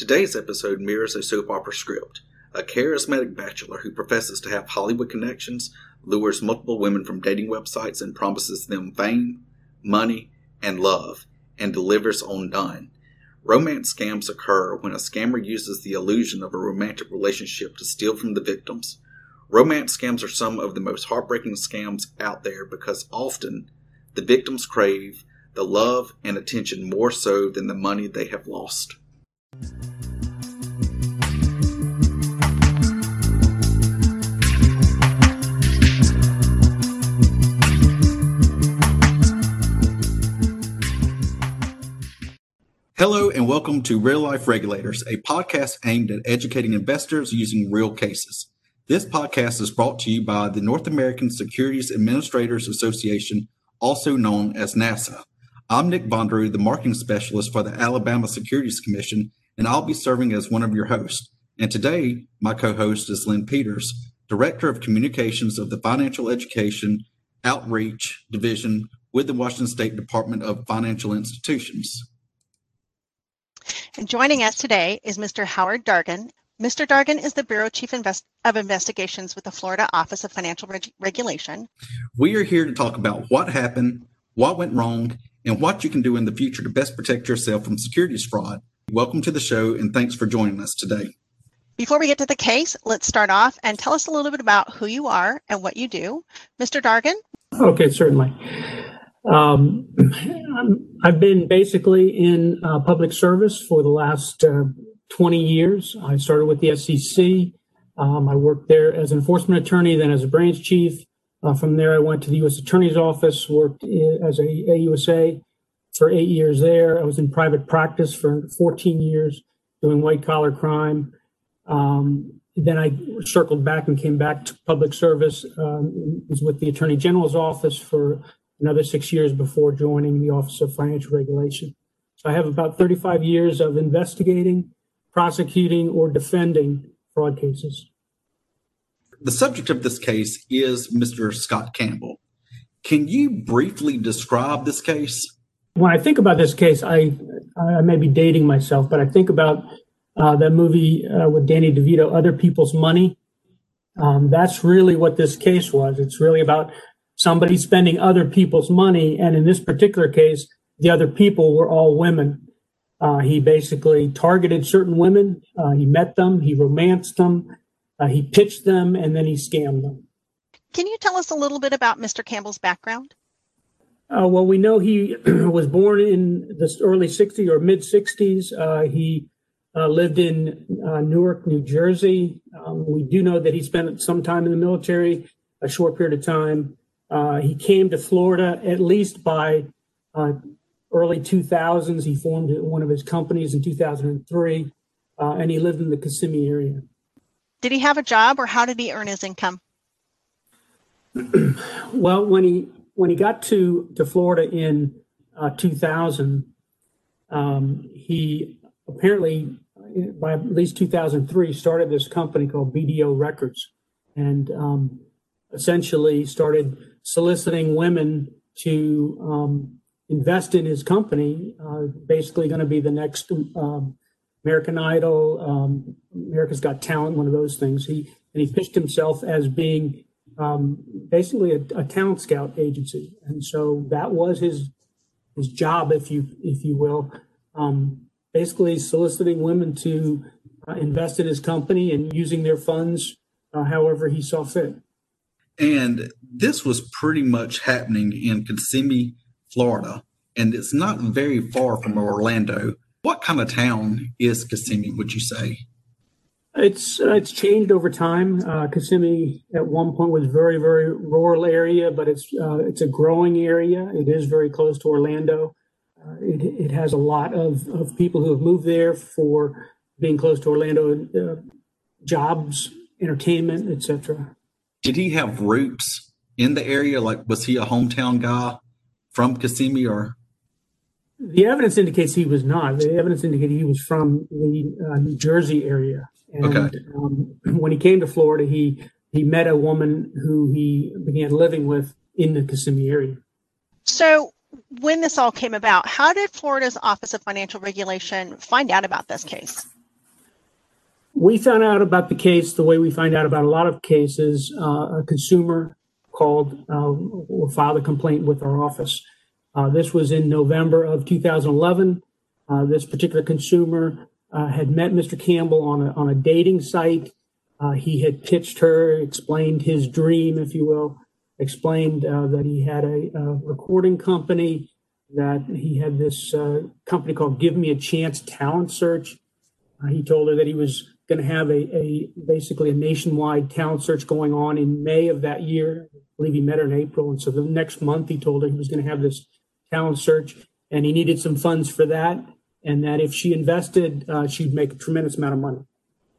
Today's episode mirrors a soap opera script. A charismatic bachelor who professes to have Hollywood connections lures multiple women from dating websites and promises them fame, money, and love, and delivers on none. Romance scams occur when a scammer uses the illusion of a romantic relationship to steal from the victims. Romance scams are some of the most heartbreaking scams out there because often the victims crave the love and attention more so than the money they have lost. Welcome to Real Life Regulators, a podcast aimed at educating investors using real cases. This podcast is brought to you by the North American Securities Administrators Association, also known as NASAA. I'm Nick Bondrew, the marketing specialist for the Alabama Securities Commission, and I'll be serving as one of your hosts. And today, my co host is Lynn Peters, Director of Communications of the Financial Education Outreach Division with the Washington State Department of Financial Institutions. And joining us today is Mr. Howard Dargan. Mr. Dargan is the Bureau Chief Invest- of Investigations with the Florida Office of Financial Reg- Regulation. We are here to talk about what happened, what went wrong, and what you can do in the future to best protect yourself from securities fraud. Welcome to the show and thanks for joining us today. Before we get to the case, let's start off and tell us a little bit about who you are and what you do. Mr. Dargan? Okay, certainly. Um, I've been basically in uh, public service for the last uh, 20 years. I started with the SEC. Um, I worked there as an enforcement attorney, then as a branch chief, uh, from there, I went to the U.S. Attorney's Office, worked as a AUSA for eight years there. I was in private practice for 14 years doing white collar crime. Um, then I circled back and came back to public service. Um, was with the Attorney General's office for another six years before joining the Office of Financial Regulation. So I have about 35 years of investigating, prosecuting, or defending fraud cases the subject of this case is Mr. Scott Campbell. Can you briefly describe this case? When I think about this case, I, I may be dating myself, but I think about uh, that movie uh, with Danny DeVito, Other People's Money. Um, that's really what this case was. It's really about somebody spending other people's money. And in this particular case, the other people were all women. Uh, he basically targeted certain women. Uh, he met them, he romanced them, uh, he pitched them and then he scammed them. Can you tell us a little bit about Mr. Campbell's background? Uh, well, we know he was born in the early 60s or mid 60s. Uh, he uh, lived in uh, Newark, New Jersey. Um, we do know that he spent some time in the military, a short period of time. Uh, he came to Florida at least by early 2000s. He formed one of his companies in 2003, and he lived in the Kissimmee area. Did he have a job or how did he earn his income? well, when he when he got to to Florida in uh, 2000, um, he apparently by at least 2003 started this company called BDO Records, and um, essentially started soliciting women to um, invest in his company. Uh, basically, going to be the next um, American Idol, um, America's Got Talent, one of those things. He and he pitched himself as being um, basically a, a, talent scout agency, and so that was his his job, if you if you will, um, basically soliciting women to uh, invest in his company and using their funds uh, however he saw fit. And this was pretty much happening in Kissimmee, Florida, and it's not very far from Orlando. What kind of town is Kissimmee, would you say? It's uh, it's changed over time. Uh, Kissimmee at one point was very very rural area, but it's uh, it's a growing area. It is very close to Orlando. Uh, it, it has a lot of, of people who have moved there for being close to Orlando, uh, jobs, entertainment, etc. Did he have roots in the area? Like, was he a hometown guy from Kissimmee, or the evidence indicates he was not. The evidence indicated he was from the uh, New Jersey area. And okay. um, when he came to Florida, he he met a woman who he began living with in the Kissimmee area. So, when this all came about, how did Florida's Office of Financial Regulation find out about this case? We found out about the case the way we find out about a lot of cases. Uh, a consumer called uh, or filed a complaint with our office. Uh, this was in November of 2011. Uh, this particular consumer uh, had met Mr. Campbell on a, on a dating site. Uh, he had pitched her, explained his dream, if you will, explained that he had a, a, recording company, that he had this company called Give Me a Chance Talent Search. he told her that he was going to have a, a basically a nationwide talent search going on in May of that year. I believe he met her in April, and so the next month he told her he was going to have this talent search, and he needed some funds for that, and that if she invested, uh, she'd make a tremendous amount of money.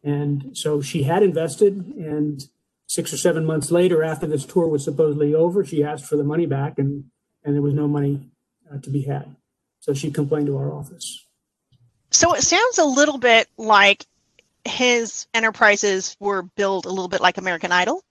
And so she had invested, and six or seven months later, after this tour was supposedly over, she asked for the money back, and and there was no money uh, to be had. So she complained to our office. So it sounds a little bit like his enterprises were built a little bit like American Idol?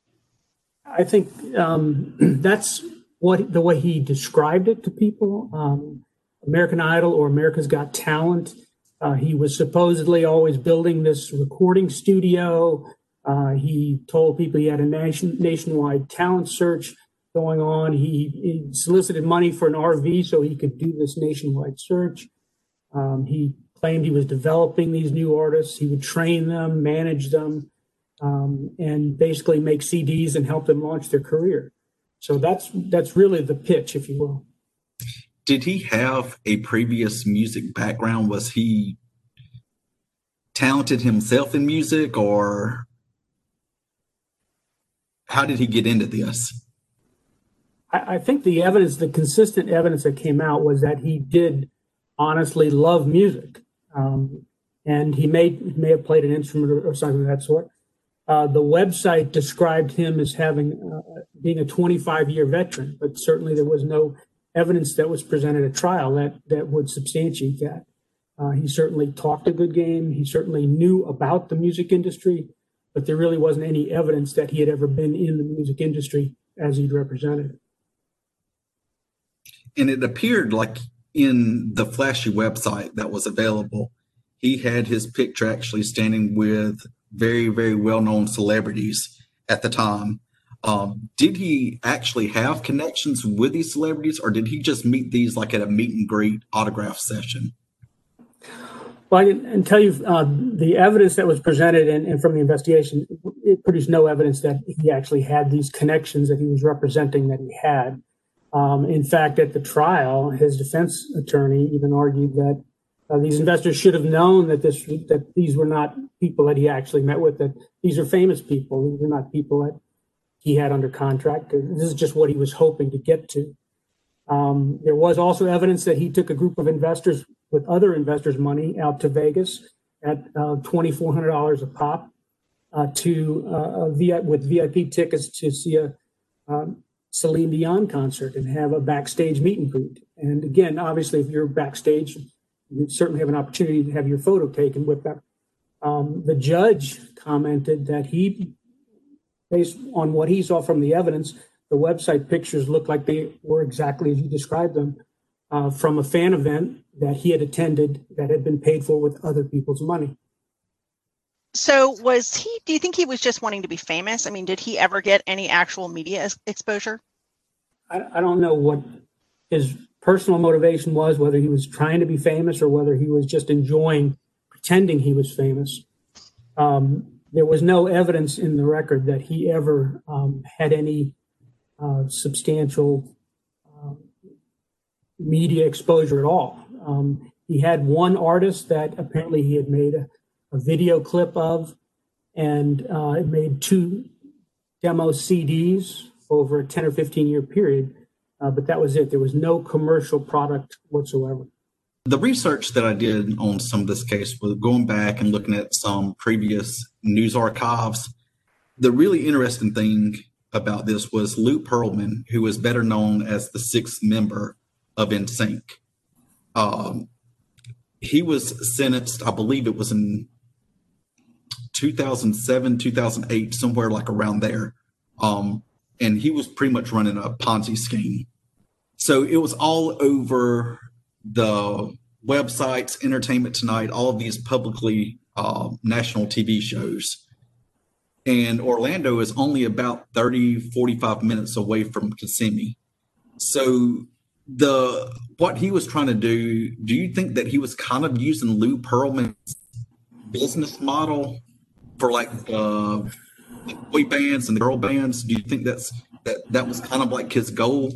I think um, that's what the way he described it to people. Um, American Idol or America's Got Talent. Uh, he was supposedly always building this recording studio. Uh, he told people he had a nation, nationwide talent search going on. He, he, solicited money for an RV so he could do this nationwide search. Um, he claimed he was developing these new artists. He would train them, manage them, um, and basically make CDs and help them launch their career. So that's that's really the pitch, if you will. Did he have a previous music background? Was he talented himself in music, or how did he get into this? I, I think the evidence, the consistent evidence that came out, was that he did honestly love music. Um, and he may may have played an instrument or, or something of that sort. Uh, the website described him as having uh, being a 25 year veteran, but certainly there was no evidence that was presented at trial that that would substantiate that. Uh, he certainly talked a good game. He certainly knew about the music industry, but there really wasn't any evidence that he had ever been in the music industry as he'd represented. And it appeared like in the flashy website that was available, he had his picture actually standing with very, very well known celebrities at the time. Um, did he actually have connections with these celebrities, or did he just meet these like at a meet and greet autograph session? Well, I can tell you uh, the evidence that was presented and, and, from the investigation, it produced no evidence that he actually had these connections that he was representing that he had. Um, in fact, at the trial, his defense attorney even argued that uh, these investors should have known that this that these were not people that he actually met with. That these are famous people. These are not people that he had under contract. This is just what he was hoping to get to. Um, there was also evidence that he took a group of investors with other investors' money out to Vegas at uh, twenty four hundred dollars a pop uh, to uh, with VIP tickets to see a um, Celine Dion concert and have a backstage meet and greet. And again, obviously, if you're backstage, you certainly have an opportunity to have your photo taken with them. Um, the judge commented that he, based on what he saw from the evidence, the website pictures looked like they were exactly as you described them uh, from a fan event that he had attended that had been paid for with other people's money. So was he? Do you think he was just wanting to be famous? I mean, did he ever get any actual media exposure? I, I don't know what his personal motivation was, whether he was trying to be famous or whether he was just enjoying pretending he was famous. Um, there was no evidence in the record that he ever um, had any uh, substantial uh, media exposure at all. Um, he had one artist that apparently he had made a, a video clip of, and uh, it made two demo CDs over a 10 or 15 year period. Uh, but that was it. There was no commercial product whatsoever. The research that I did on some of this case was going back and looking at some previous news archives. The really interesting thing about this was Lou Pearlman, who was better known as the sixth member of NSYNC. Um, he was sentenced, I believe it was in 2007, 2008, somewhere like around there. Um, and he was pretty much running a Ponzi scheme. So it was all over the websites, Entertainment Tonight, all of these publicly uh, national TV shows. And Orlando is only about 30, 45 minutes away from Kissimmee. So the what he was trying to do, do you think that he was kind of using Lou Pearlman's business model for like uh, the boy bands and the girl bands? Do you think that's that that was kind of like his goal?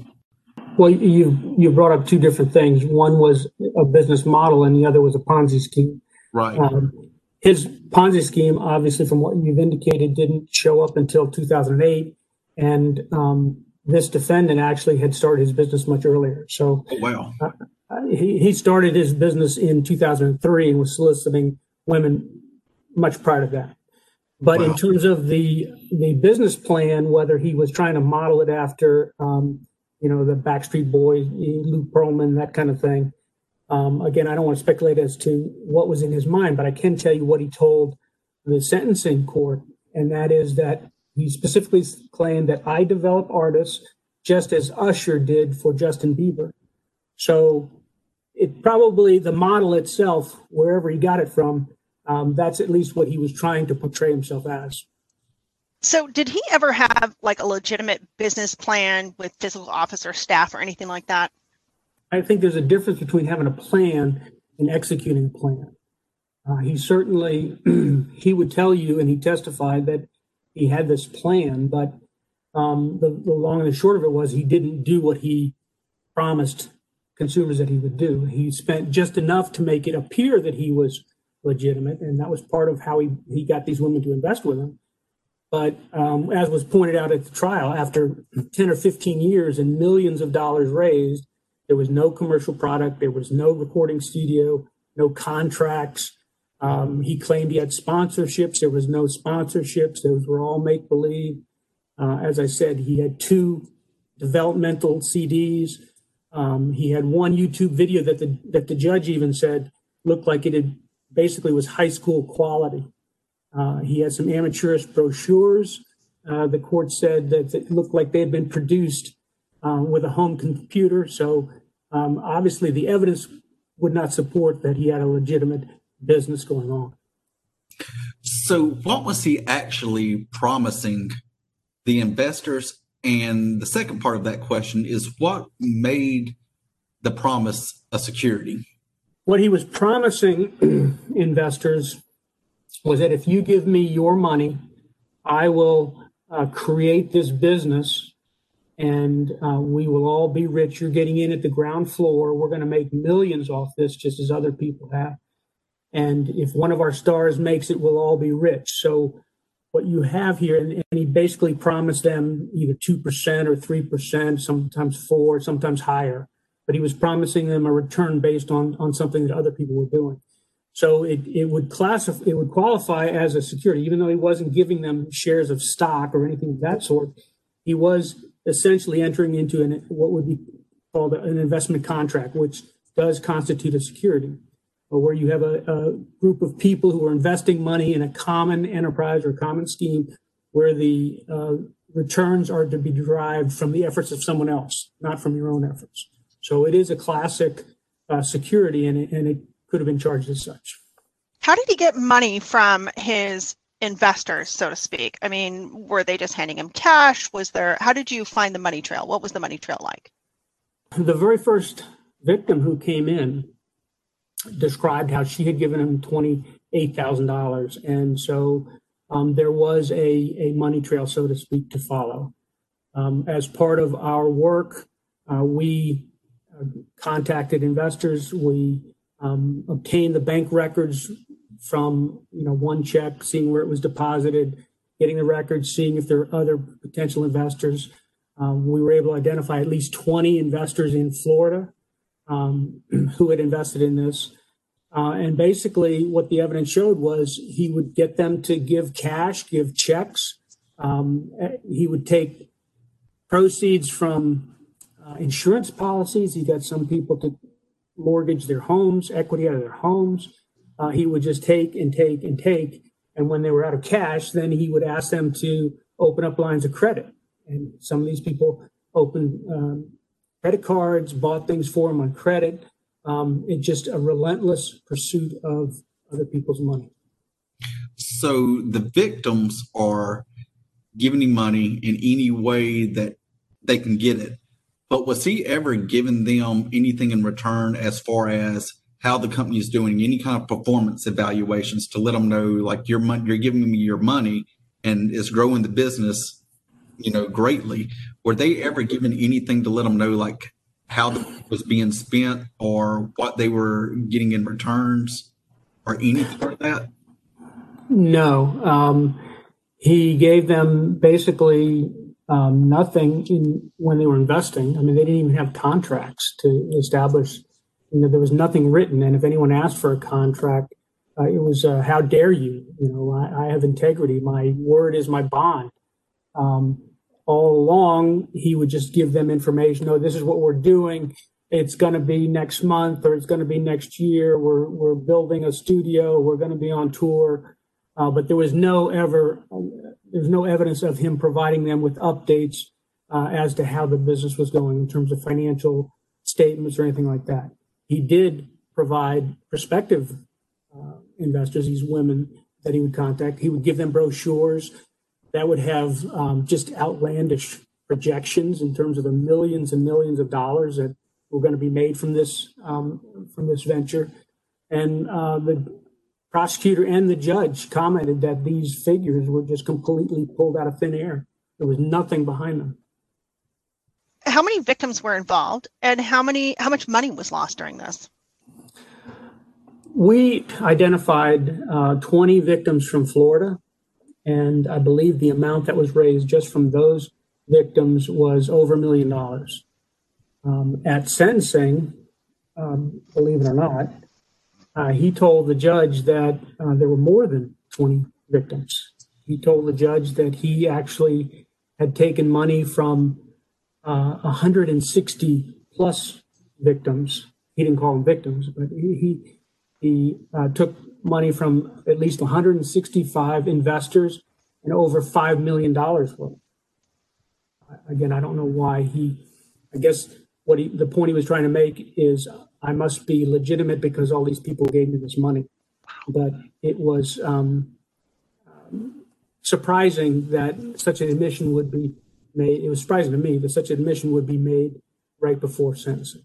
Well, you you brought up two different things. One was a business model, and the other was a Ponzi scheme. Right. Um, his Ponzi scheme, obviously, from what you've indicated, didn't show up until 2008, and um, this defendant actually had started his business much earlier. So, oh, wow. Uh, he, he started his business in 2003 and was soliciting women much prior to that. But wow. in terms of the the business plan, whether he was trying to model it after, um, you know, the Backstreet Boys, Lou Pearlman, that kind of thing. Um, again, I don't want to speculate as to what was in his mind, but I can tell you what he told the sentencing court, and that is that he specifically claimed that I develop artists just as Usher did for Justin Bieber. So it probably the model itself, wherever he got it from, um, that's at least what he was trying to portray himself as. So, did he ever have like a legitimate business plan with physical officer staff or anything like that? I think there's a difference between having a plan and executing a plan. Uh, he certainly he would tell you, and he testified that he had this plan, but um, the, the long and the short of it was he didn't do what he promised consumers that he would do. He spent just enough to make it appear that he was legitimate, and that was part of how he, he got these women to invest with him. But um, as was pointed out at the trial, after 10 or 15 years and millions of dollars raised, there was no commercial product, there was no recording studio, no contracts. Um, he claimed he had sponsorships. There was no sponsorships. Those were all make believe. Uh, as I said, he had two developmental CDs. Um, he had one YouTube video that the that the judge even said looked like it had basically was high school quality. Uh, he had some amateurish brochures. Uh, the court said that it looked like they had been produced uh, with a home computer. So um, obviously, the evidence would not support that he had a legitimate business going on. So, what was he actually promising the investors? And the second part of that question is what made the promise a security? What he was promising investors was that if you give me your money, I will uh, create this business and uh, we will all be rich. You're getting in at the ground floor. We're going to make millions off this, just as other people have. And if one of our stars makes it, we'll all be rich. So, what you have here, and, and he basically promised them either 2% or 3%, sometimes 4 sometimes higher but he was promising them a return based on on something that other people were doing. So it, it would classify it would qualify as a security, even though he wasn't giving them shares of stock or anything of that sort. He was essentially entering into an, what would be called an investment contract, which does constitute a security, where you have a, a group of people who are investing money in a common enterprise or common scheme, where the uh, returns are to be derived from the efforts of someone else, not from your own efforts. So it is a classic uh, security, and it, and it could have been charged as such. How did he get money from his investors, so to speak? I mean, were they just handing him cash? Was there? How did you find the money trail? What was the money trail like? The very first victim who came in described how she had given him twenty-eight thousand dollars, and so um, there was a a money trail, so to speak, to follow. Um, as part of our work, uh, we contacted investors. We um, obtained the bank records from you know one check, seeing where it was deposited, getting the records, seeing if there are other potential investors. Um, we were able to identify at least 20 investors in Florida um, who had invested in this. Uh, and basically, what the evidence showed was he would get them to give cash, give checks. Um, he would take proceeds from uh, insurance policies. He got some people to mortgage their homes, equity out of their homes. Uh, he would just take and take and take. And when they were out of cash, then he would ask them to open up lines of credit. And some of these people opened um, credit cards, bought things for him on credit. Um, it's just a relentless pursuit of other people's money. So the victims are giving him money in any way that they can get it. But was he ever giving them anything in return as far as how the company is doing, any kind of performance evaluations to let them know, like your money, you're giving me your money and it's growing the business, you know, greatly. Were they ever given anything to let them know, like how the was being spent or what they were getting in returns or anything like that? No. Um, he gave them basically um, nothing in, when they were investing. I mean, they didn't even have contracts to establish. You know, there was nothing written, and if anyone asked for a contract, uh, it was, uh, "How dare you?" You know, I, I, have integrity. My word is my bond. Um, all along, he would just give them information. Oh, this is what we're doing. It's going to be next month, or it's going to be next year. We're we're building a studio. We're going to be on tour. Uh, but there was no ever there's no evidence of him providing them with updates uh, as to how the business was going in terms of financial statements or anything like that. He did provide prospective uh, investors, these women that he would contact. He would give them brochures that would have um, just outlandish projections in terms of the millions and millions of dollars that were going to be made from this um, from this venture. And uh, the prosecutor and the judge commented that these figures were just completely pulled out of thin air. There was nothing behind them. How many victims were involved, and how many how much money was lost during this? We identified uh, 20 victims from Florida and I believe the amount that was raised just from those victims was over a million dollars. Um, at sentencing, um, believe it or not, uh, he told the judge that uh, there were more than 20 victims. He told the judge that he actually had taken money from uh, 160 plus victims. He didn't call them victims, but he he, uh, took money from at least 165 investors and over $5 million worth. Again, I don't know why he, I guess what he, the point he was trying to make is I must be legitimate because all these people gave me this money. But it was um, surprising that such an admission would be made. It was surprising to me that such an admission would be made right before sentencing.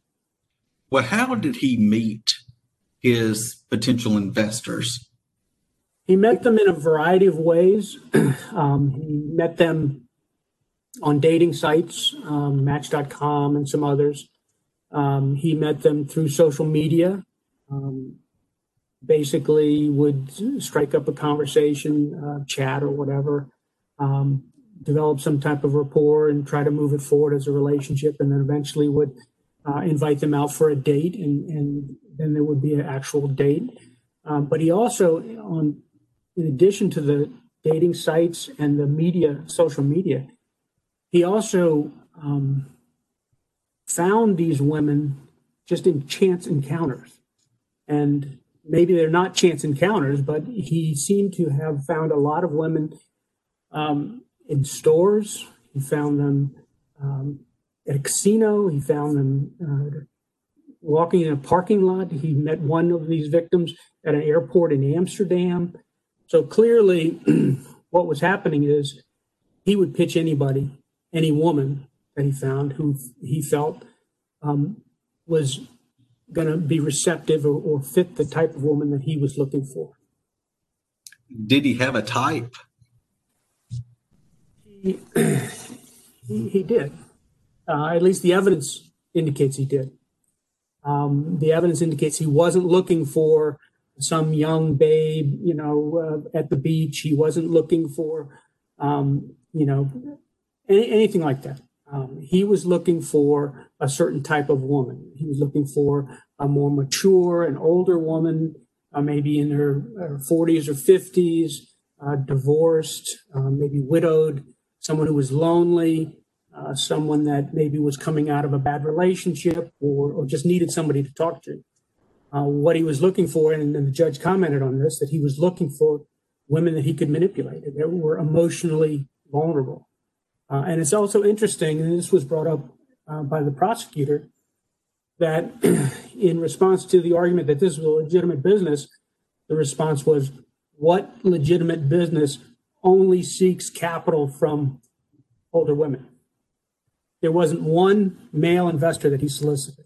Well, how did he meet his potential investors? He met them in a variety of ways. um, he met them on dating sites, um, Match.com and some others. Um, he met them through social media. Um, basically, would strike up a conversation, uh, chat, or whatever. Um, develop some type of rapport and try to move it forward as a relationship, and then eventually would uh, invite them out for a date, and, and then there would be an actual date. Um, but he also, on in addition to the dating sites and the media, social media, he also um, found these women just in chance encounters. And maybe they're not chance encounters, but he seemed to have found a lot of women um, in stores. He found them um, at a casino. He found them uh, walking in a parking lot. He met one of these victims at an airport in Amsterdam. So clearly, what was happening is he would pitch anybody, any woman that he found who he felt um, was going to be receptive or, or fit the type of woman that he was looking for. Did he have a type? He, he, he did. Uh, at least the evidence indicates he did. Um, the evidence indicates he wasn't looking for some young babe, you know, uh, at the beach. He wasn't looking for, um, you know, any, anything like that. Um, he was looking for a certain type of woman. He was looking for a more mature and older woman, uh, maybe in her, her, 40s or 50s, uh, divorced, uh, maybe widowed, someone who was lonely, uh, someone that maybe was coming out of a bad relationship or, or just needed somebody to talk to. Uh, what he was looking for, and, and, the judge commented on this, that he was looking for women that he could manipulate, that were emotionally vulnerable. Uh, and it's also interesting, and this was brought up uh, by the prosecutor, that in response to the argument that this was a legitimate business, the response was, what legitimate business only seeks capital from older women? There wasn't one male investor that he solicited.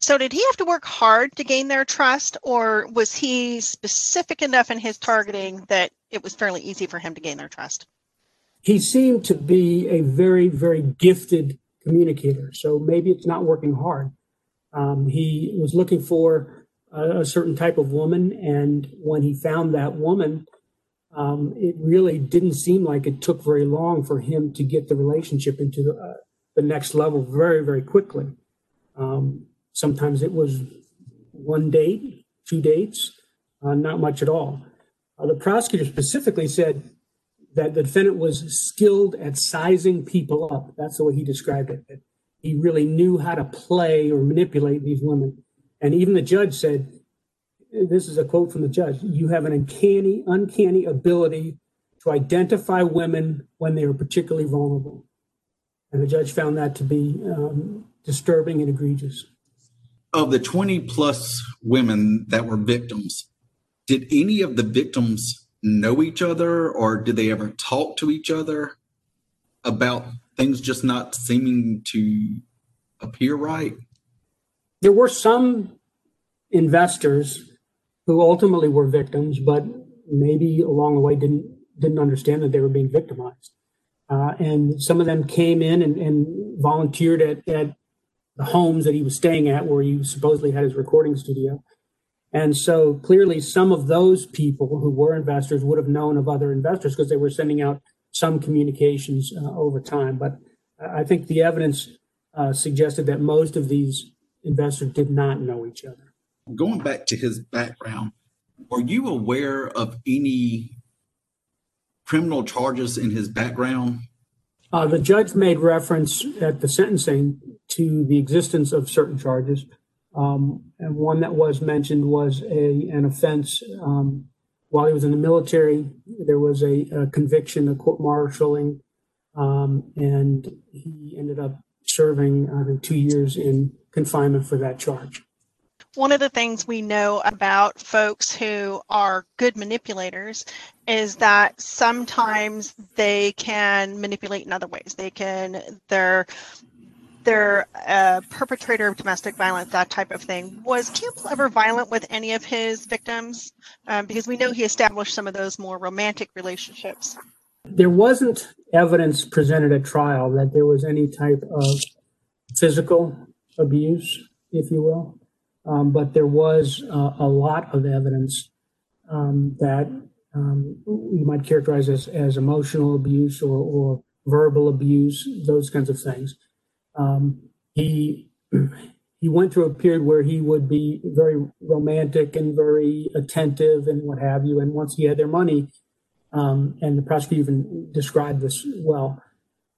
So, did he have to work hard to gain their trust, or was he specific enough in his targeting that it was fairly easy for him to gain their trust? He seemed to be a very, very gifted communicator. So maybe it's not working hard. Um, he was looking for a, a, certain type of woman, and when he found that woman, um, it really didn't seem like it took very long for him to get the relationship into the, uh, the next level very, very quickly. Um, sometimes it was one date, two dates, uh, not much at all. Uh, the prosecutor specifically said that the defendant was skilled at sizing people up. That's the way he described it. That he really knew how to play or manipulate these women. And even the judge said, this is a quote from the judge, you have an uncanny, uncanny ability to identify women when they are particularly vulnerable. And the judge found that to be um, disturbing and egregious. Of the 20 plus women that were victims, did any of the victims know each other or did they ever talk to each other about things just not seeming to appear right? There were some investors who ultimately were victims, but maybe along the way didn't didn't understand that they were being victimized. Uh, and some of them came in and, and volunteered at, at the homes that he was staying at, where he supposedly had his recording studio. And so clearly, some of those people who were investors would have known of other investors because they were sending out some communications uh, over time. But I think the evidence uh, suggested that most of these investors did not know each other. Going back to his background, were you aware of any criminal charges in his background? Uh, the judge made reference at the sentencing to the existence of certain charges. Um, and one that was mentioned was a an offense um, while he was in the military. There was a, a conviction, a court martialing, um, and he ended up serving I think two years in confinement for that charge. One of the things we know about folks who are good manipulators is that sometimes they can manipulate in other ways. They can, they're they're a perpetrator of domestic violence, that type of thing. Was Campbell ever violent with any of his victims? Um, because we know he established some of those more romantic relationships. There wasn't evidence presented at trial that there was any type of physical abuse, if you will. Um, but there was uh, a lot of evidence um, that um, you might characterize as, as emotional abuse or, or verbal abuse, those kinds of things. Um, he he went through a period where he would be very romantic and very attentive and what have you. And once he had their money, um, and the prosecutor even described this well,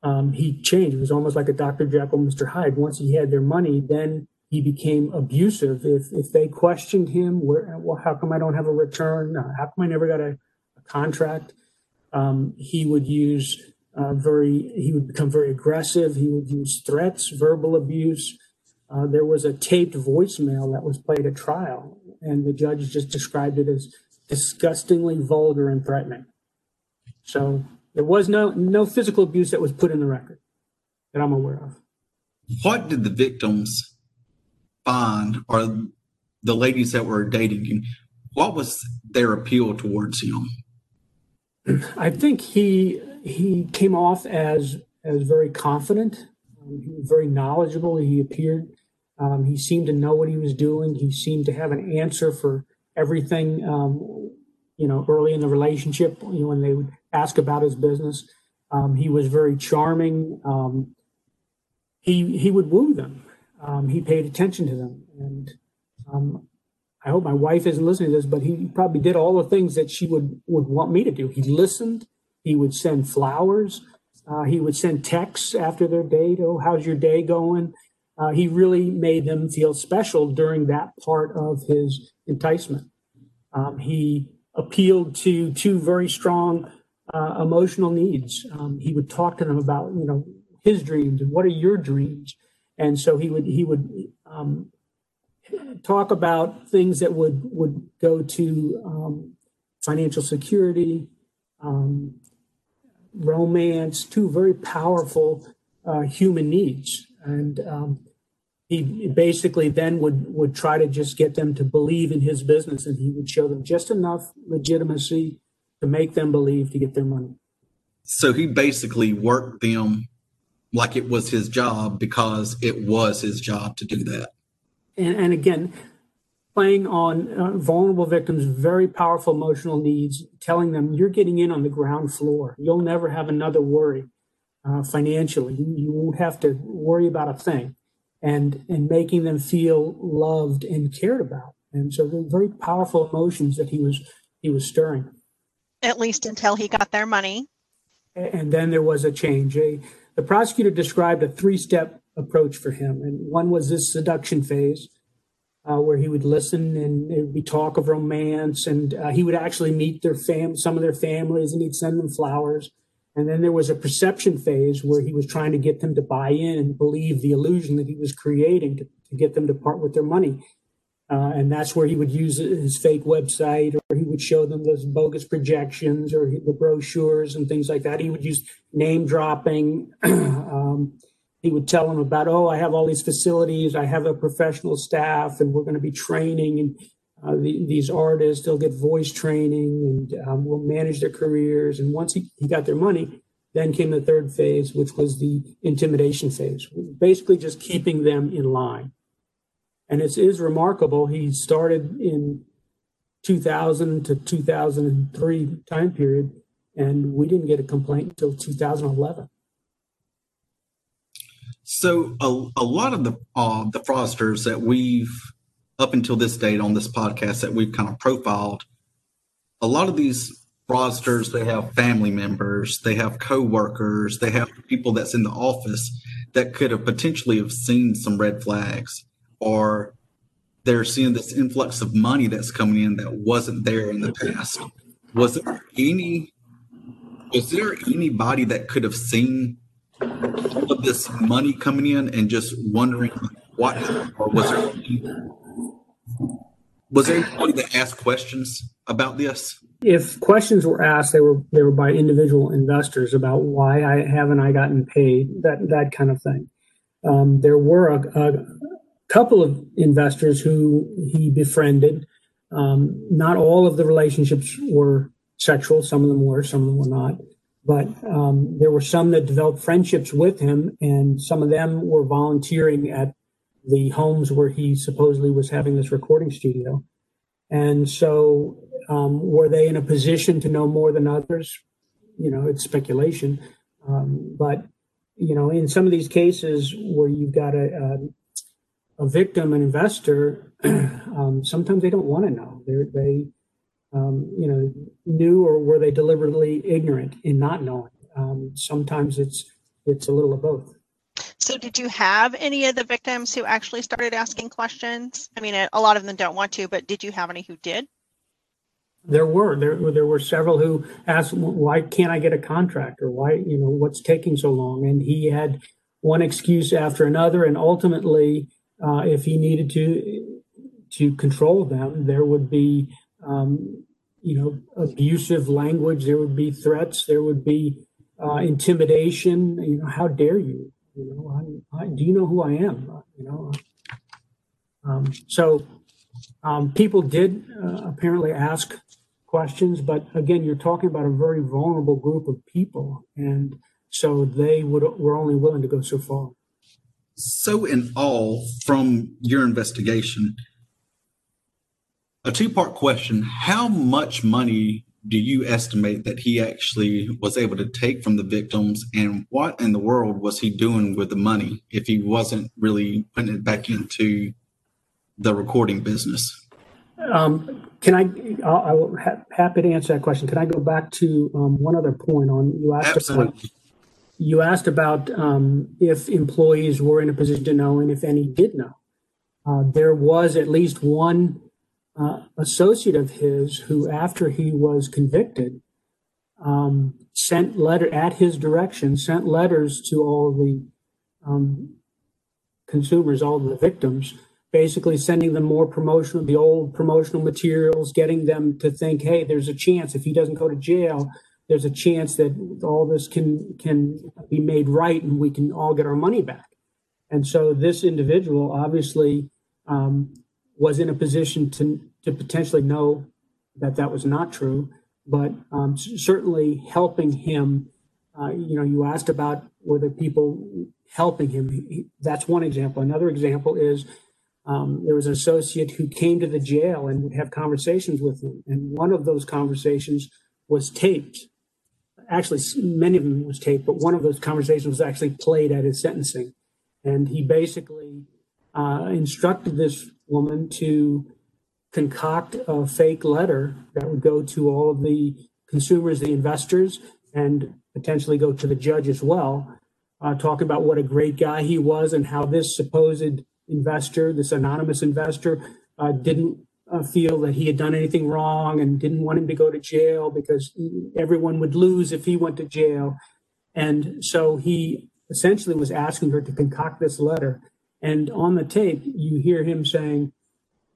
um, he changed. It was almost like a Dr. Jekyll, Mr. Hyde. Once he had their money, then he became abusive. If if they questioned him, where well, how come I don't have a return? How come I never got a, a contract? Um, he would use uh, very he would become very aggressive. He would use threats verbal abuse. Uh, there was a taped voicemail that was played at trial and the judge just described it as disgustingly vulgar and threatening. So there was no no physical abuse that was put in the record that i'm aware of. What did the victims find or the ladies that were dating him what was their appeal towards him? I think he he came off as as very confident. Um, he was very knowledgeable. He appeared. Um, he seemed to know what he was doing. He seemed to have an answer for everything. Um, you know, early in the relationship, you know, when they would ask about his business, um, he was very charming. Um, he he would woo them. He paid attention to them, and I hope my wife isn't listening to this, but he probably did all the things that she would would want me to do. He listened. He would send flowers. Uh, he would send texts after their date. Oh, how's your day going? Uh, he really made them feel special during that part of his enticement. Um, he appealed to two very strong uh, emotional needs. Um, he would talk to them about, you know, his dreams and what are your dreams, and so he would he would um, talk about things that would would go to um, financial security, um, romance, two very powerful uh, human needs. And um, he basically then would, would try to just get them to believe in his business and he would show them just enough legitimacy to make them believe to get their money. So he basically worked them like it was his job because it was his job to do that. And, and again, playing on uh, vulnerable victims' very powerful emotional needs, telling them you're getting in on the ground floor. You'll never have another worry uh, financially. You, you won't have to worry about a thing, and and making them feel loved and cared about. And so, the very powerful emotions that he was he was stirring. At least until he got their money. And then there was a change. A, the prosecutor described a three step approach for him. And one was this seduction phase, uh, where he would listen and there would be talk of romance. And uh, he would actually meet their fam, some of their families, and he'd send them flowers. And then there was a perception phase where he was trying to get them to buy in and believe the illusion that he was creating to, to get them to part with their money. Uh, and that's where he would use his fake website or he would show them those bogus projections or the brochures and things like that. He would use name dropping. um, he would tell them about, oh, I have all these facilities, I have a professional staff, and we're going to be training and uh, the, these artists. They'll get voice training and um, we'll manage their careers. And once he, he got their money, then came the third phase, which was the intimidation phase, basically just keeping them in line. And it is remarkable. He started in 2000 to 2003 time period, and we didn't get a complaint until 2011. So a, a lot of the uh, the fraudsters that we've up until this date on this podcast that we've kind of profiled, a lot of these fraudsters they have family members, they have coworkers, they have people that's in the office that could have potentially have seen some red flags or they're seeing this influx of money that's coming in that wasn't there in the past. Was there any was there anybody that could have seen all of this money coming in and just wondering what or was there was there anybody that asked questions about this? If questions were asked, they were they were by individual investors about why I haven't I gotten paid that that kind of thing. Um, there were a, a, couple of investors who he befriended. Um, not all of the relationships were sexual. Some of them were, some of them were not. But um, there were some that developed friendships with him, and some of them were volunteering at the homes where he supposedly was having this recording studio. And so, um, were they in a position to know more than others? You know, it's speculation. Um, but, you know, in some of these cases where you've got a, a a victim, an investor, um, sometimes they don't want to know. They're, they, um, you know, knew or were they deliberately ignorant in not knowing? Um, sometimes it's it's a little of both. So, did you have any of the victims who actually started asking questions? I mean, a lot of them don't want to, but did you have any who did? There were there there were several who asked, "Why can't I get a contract?" or "Why you know what's taking so long?" And he had one excuse after another, and ultimately uh, if he needed to to control them, there would be um, you know abusive language, there would be threats, there would be uh, intimidation. You know, how dare you? You know, I, I, do you know who I am? You know, um, so um, people did uh, apparently ask questions, but again, you're talking about a very vulnerable group of people, and so they would were only willing to go so far. So, in all, from your investigation, a two part question How much money do you estimate that he actually was able to take from the victims? And what in the world was he doing with the money if he wasn't really putting it back into the recording business? Um, can I? I'll, I will ha- happy to answer that question. Can I go back to um, one other point on you asked Absolutely. about you asked about um, if employees were in a position to know and if any did know. Uh, there was at least one uh, associate of his who, after he was convicted, um, sent letter at his direction, sent letters to all the um, consumers, all the victims, basically sending them more promotional, the old promotional materials, getting them to think, hey, there's a chance if he doesn't go to jail, there's a chance that all this can can be made right and we can all get our money back. And so this individual obviously um, was in a position to to potentially know that that was not true, but um, certainly helping him. Uh, you know, you asked about whether people helping him. That's one example. Another example is um, there was an associate who came to the jail and would have conversations with him, and one of those conversations was taped. Actually, many of them was taped, but one of those conversations was actually played at his sentencing, and he basically uh, instructed this woman to concoct a fake letter that would go to all of the consumers, the investors, and potentially go to the judge as well, uh, talking about what a great guy he was and how this supposed investor, this anonymous investor, uh, didn't uh, feel that he had done anything wrong and didn't want him to go to jail because everyone would lose if he went to jail. And so he essentially was asking her to concoct this letter. And on the tape, you hear him saying,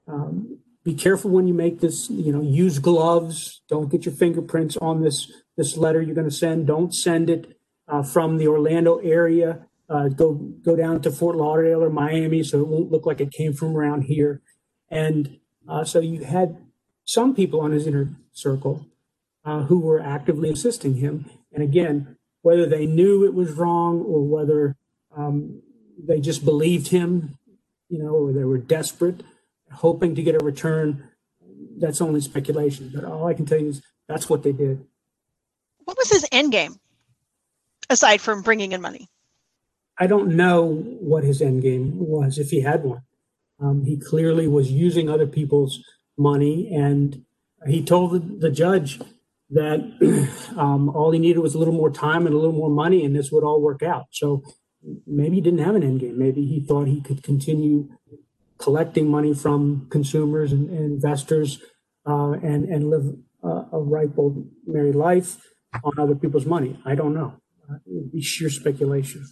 um, be careful when you make this, you know, use gloves. Don't get your fingerprints on this, this letter you're going to send. Don't send it uh, from the Orlando area. Uh, go go down to Fort Lauderdale or Miami, so it won't look like it came from around here. And uh, so you had some people on his inner circle uh, who were actively assisting him. And again, whether they knew it was wrong or whether um, they just believed him, you know, or they were desperate, hoping to get a return, that's only speculation. But all I can tell you is that's what they did. What was his end game, aside from bringing in money? I don't know what his end game was, if he had one. Um, he clearly was using other people's money, and he told the, the judge that um, all he needed was a little more time and a little more money, and this would all work out. So maybe he didn't have an end game. Maybe he thought he could continue collecting money from consumers and, and investors uh, and and live a ripe old married life on other people's money. I don't know. Uh, it would be sheer speculation.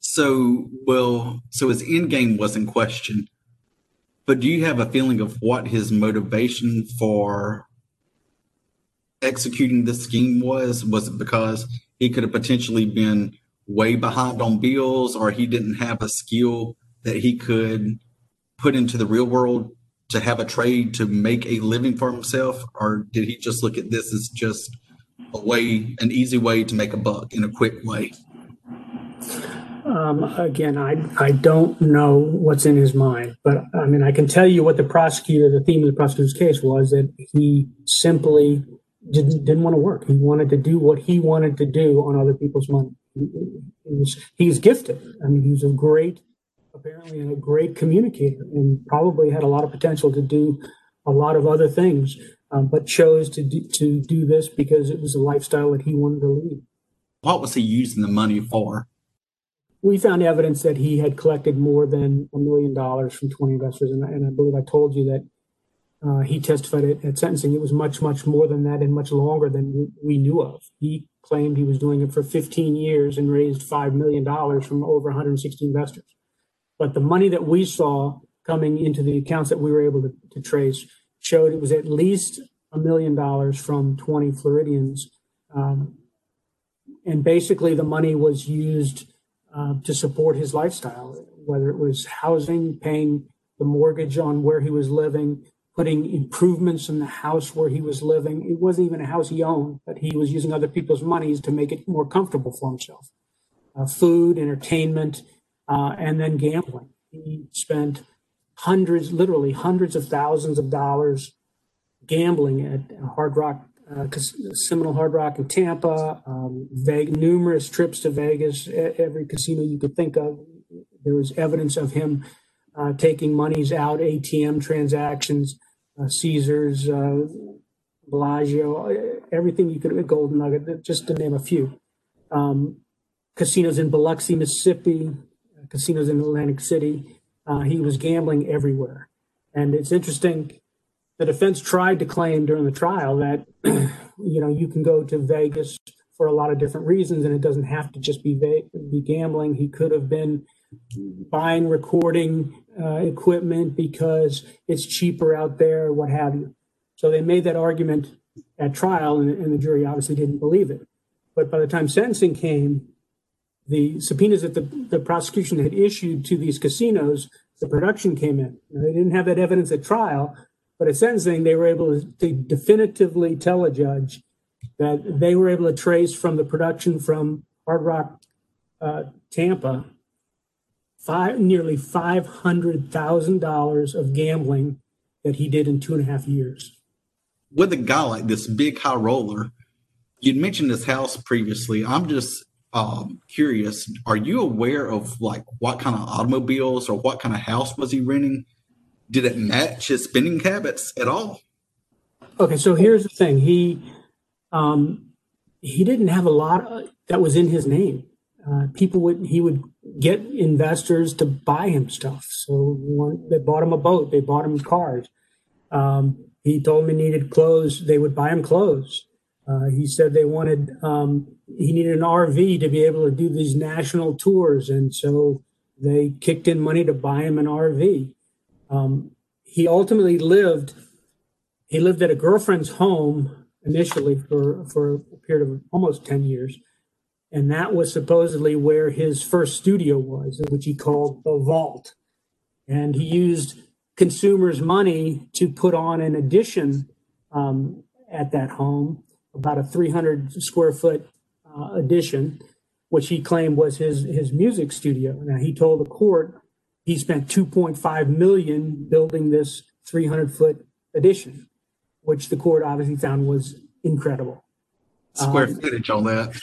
So, well, so his end game was in question. But do you have a feeling of what his motivation for executing this scheme was? Was it because he could have potentially been way behind on bills or he didn't have a skill that he could put into the real world to have a trade to make a living for himself? Or did he just look at this as just a way, an easy way to make a buck in a quick way? Um, again, I I don't know what's in his mind, but I mean, I can tell you what the prosecutor, the theme of the prosecutor's case was that he simply didn't didn't want to work. He wanted to do what he wanted to do on other people's money. He, he was he's gifted. I mean, he's a great, apparently and a great communicator, and probably had a lot of potential to do a lot of other things, um, but chose to do, to do this because it was a lifestyle that he wanted to lead. What was he using the money for? we found evidence that he had collected more than a million dollars from 20 investors. And, and I believe I told you that uh, he testified at, at, sentencing. It was much, much more than that and much longer than we, we knew of. He claimed he was doing it for 15 years and raised $5 million from over 160 investors. But the money that we saw coming into the accounts that we were able to, to trace showed it was at least a million dollars from 20 Floridians. Um, and basically, the money was used uh, to support his lifestyle, whether it was housing, paying the mortgage on where he was living, putting improvements in the house where he was living. It wasn't even a house he owned, but he was using other people's monies to make it more comfortable for himself. Uh, food, entertainment, uh, and then gambling. He spent hundreds, literally hundreds of thousands of dollars gambling at Hard Rock uh, Seminole Hard Rock in Tampa, um, numerous trips to Vegas, every casino you could think of. There was evidence of him uh, taking monies out, ATM transactions, Caesars, uh, Bellagio, everything you could, Golden Nugget, just to name a few. Um, casinos in Biloxi, Mississippi, casinos in Atlantic City. Uh, he was gambling everywhere. And it's interesting the defense tried to claim during the trial that you know you can go to Vegas for a lot of different reasons, and it doesn't have to just be be gambling. He could have been buying recording uh, equipment because it's cheaper out there, what have you. So they made that argument at trial, and, and the jury obviously didn't believe it. But by the time sentencing came, the subpoenas that the, the prosecution had issued to these casinos, the production came in. They didn't have that evidence at trial, but at sentencing, they were able to definitively tell a judge that they were able to trace from the production from Hard Rock uh, Tampa five, nearly $500,000 of gambling that he did in two and a half years. With a guy like this big high roller, you'd mentioned this house previously. I'm just um, curious. Are you aware of like what kind of automobiles or what kind of house was he renting? Did it match his spending habits at all? Okay, so here's the thing. He um, he didn't have a lot of, that was in his name. Uh, people would he would get investors to buy him stuff. So one, they bought him a boat, they bought him cars. Um, he told he needed clothes, they would buy him clothes. Uh, he said they wanted um, he needed an RV to be able to do these national tours, and so they kicked in money to buy him an RV. Um, he ultimately lived he lived at a girlfriend's home initially for for a period of almost ten years and that was supposedly where his first studio was, which he called the Vault. And he used consumers' money to put on an addition um, at that home, about a 300 square foot uh, addition, which he claimed was his his music studio. Now he told the court he spent 2.5 million building this 300 foot addition, which the court obviously found was incredible. Square um, footage on that.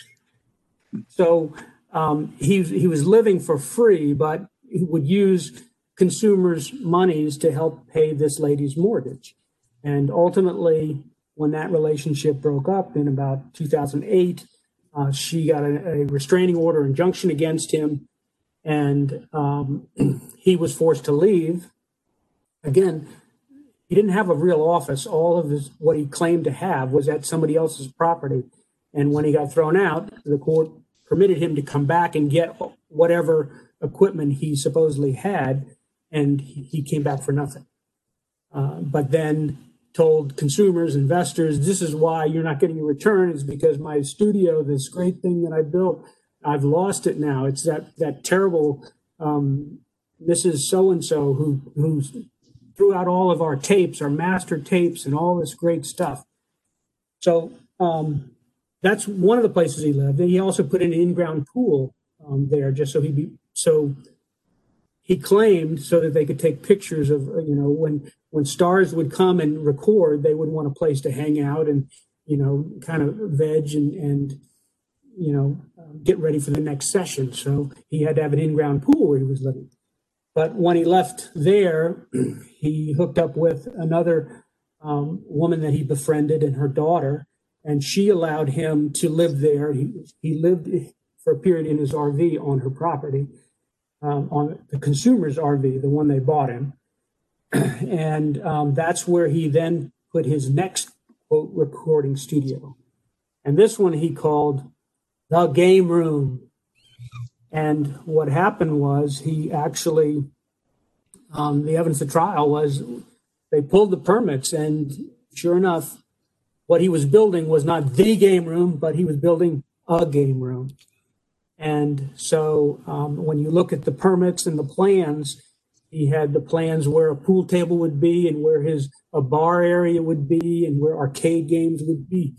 So um, he he was living for free, but he would use consumers' monies to help pay this lady's mortgage. And ultimately, when that relationship broke up in about 2008, uh, she got a, a, restraining order injunction against him, and um, he was forced to leave. Again, he didn't have a real office. All of his what he claimed to have was at somebody else's property. And when he got thrown out, the court permitted him to come back and get whatever equipment he supposedly had, and he came back for nothing. Uh, but then told consumers, investors, this is why you're not getting a return is because my studio, this great thing that I built, I've lost it now. It's that that terrible um, Mrs. So and So who who threw out all of our tapes, our master tapes, and all this great stuff. So um, that's one of the places he lived. And he also put an in-ground pool um, there, just so he be so he claimed so that they could take pictures of you know when when stars would come and record, they would want a place to hang out and you know kind of veg and and you know get ready for the next session. So he had to have an in-ground pool where he was living. But when he left there, he hooked up with another um, woman that he befriended and her daughter and she allowed him to live there. He, he lived for a period in his RV on her property, um, on the consumer's RV, the one they bought him. and um, that's where he then put his next quote recording studio. And this one he called the game room. And what happened was he actually, um, the evidence of trial was they pulled the permits, and sure enough, what he was building was not the game room, but he was building a game room. And so um, when you look at the permits and the plans, he had the plans where a pool table would be and where his a bar area would be and where arcade games would be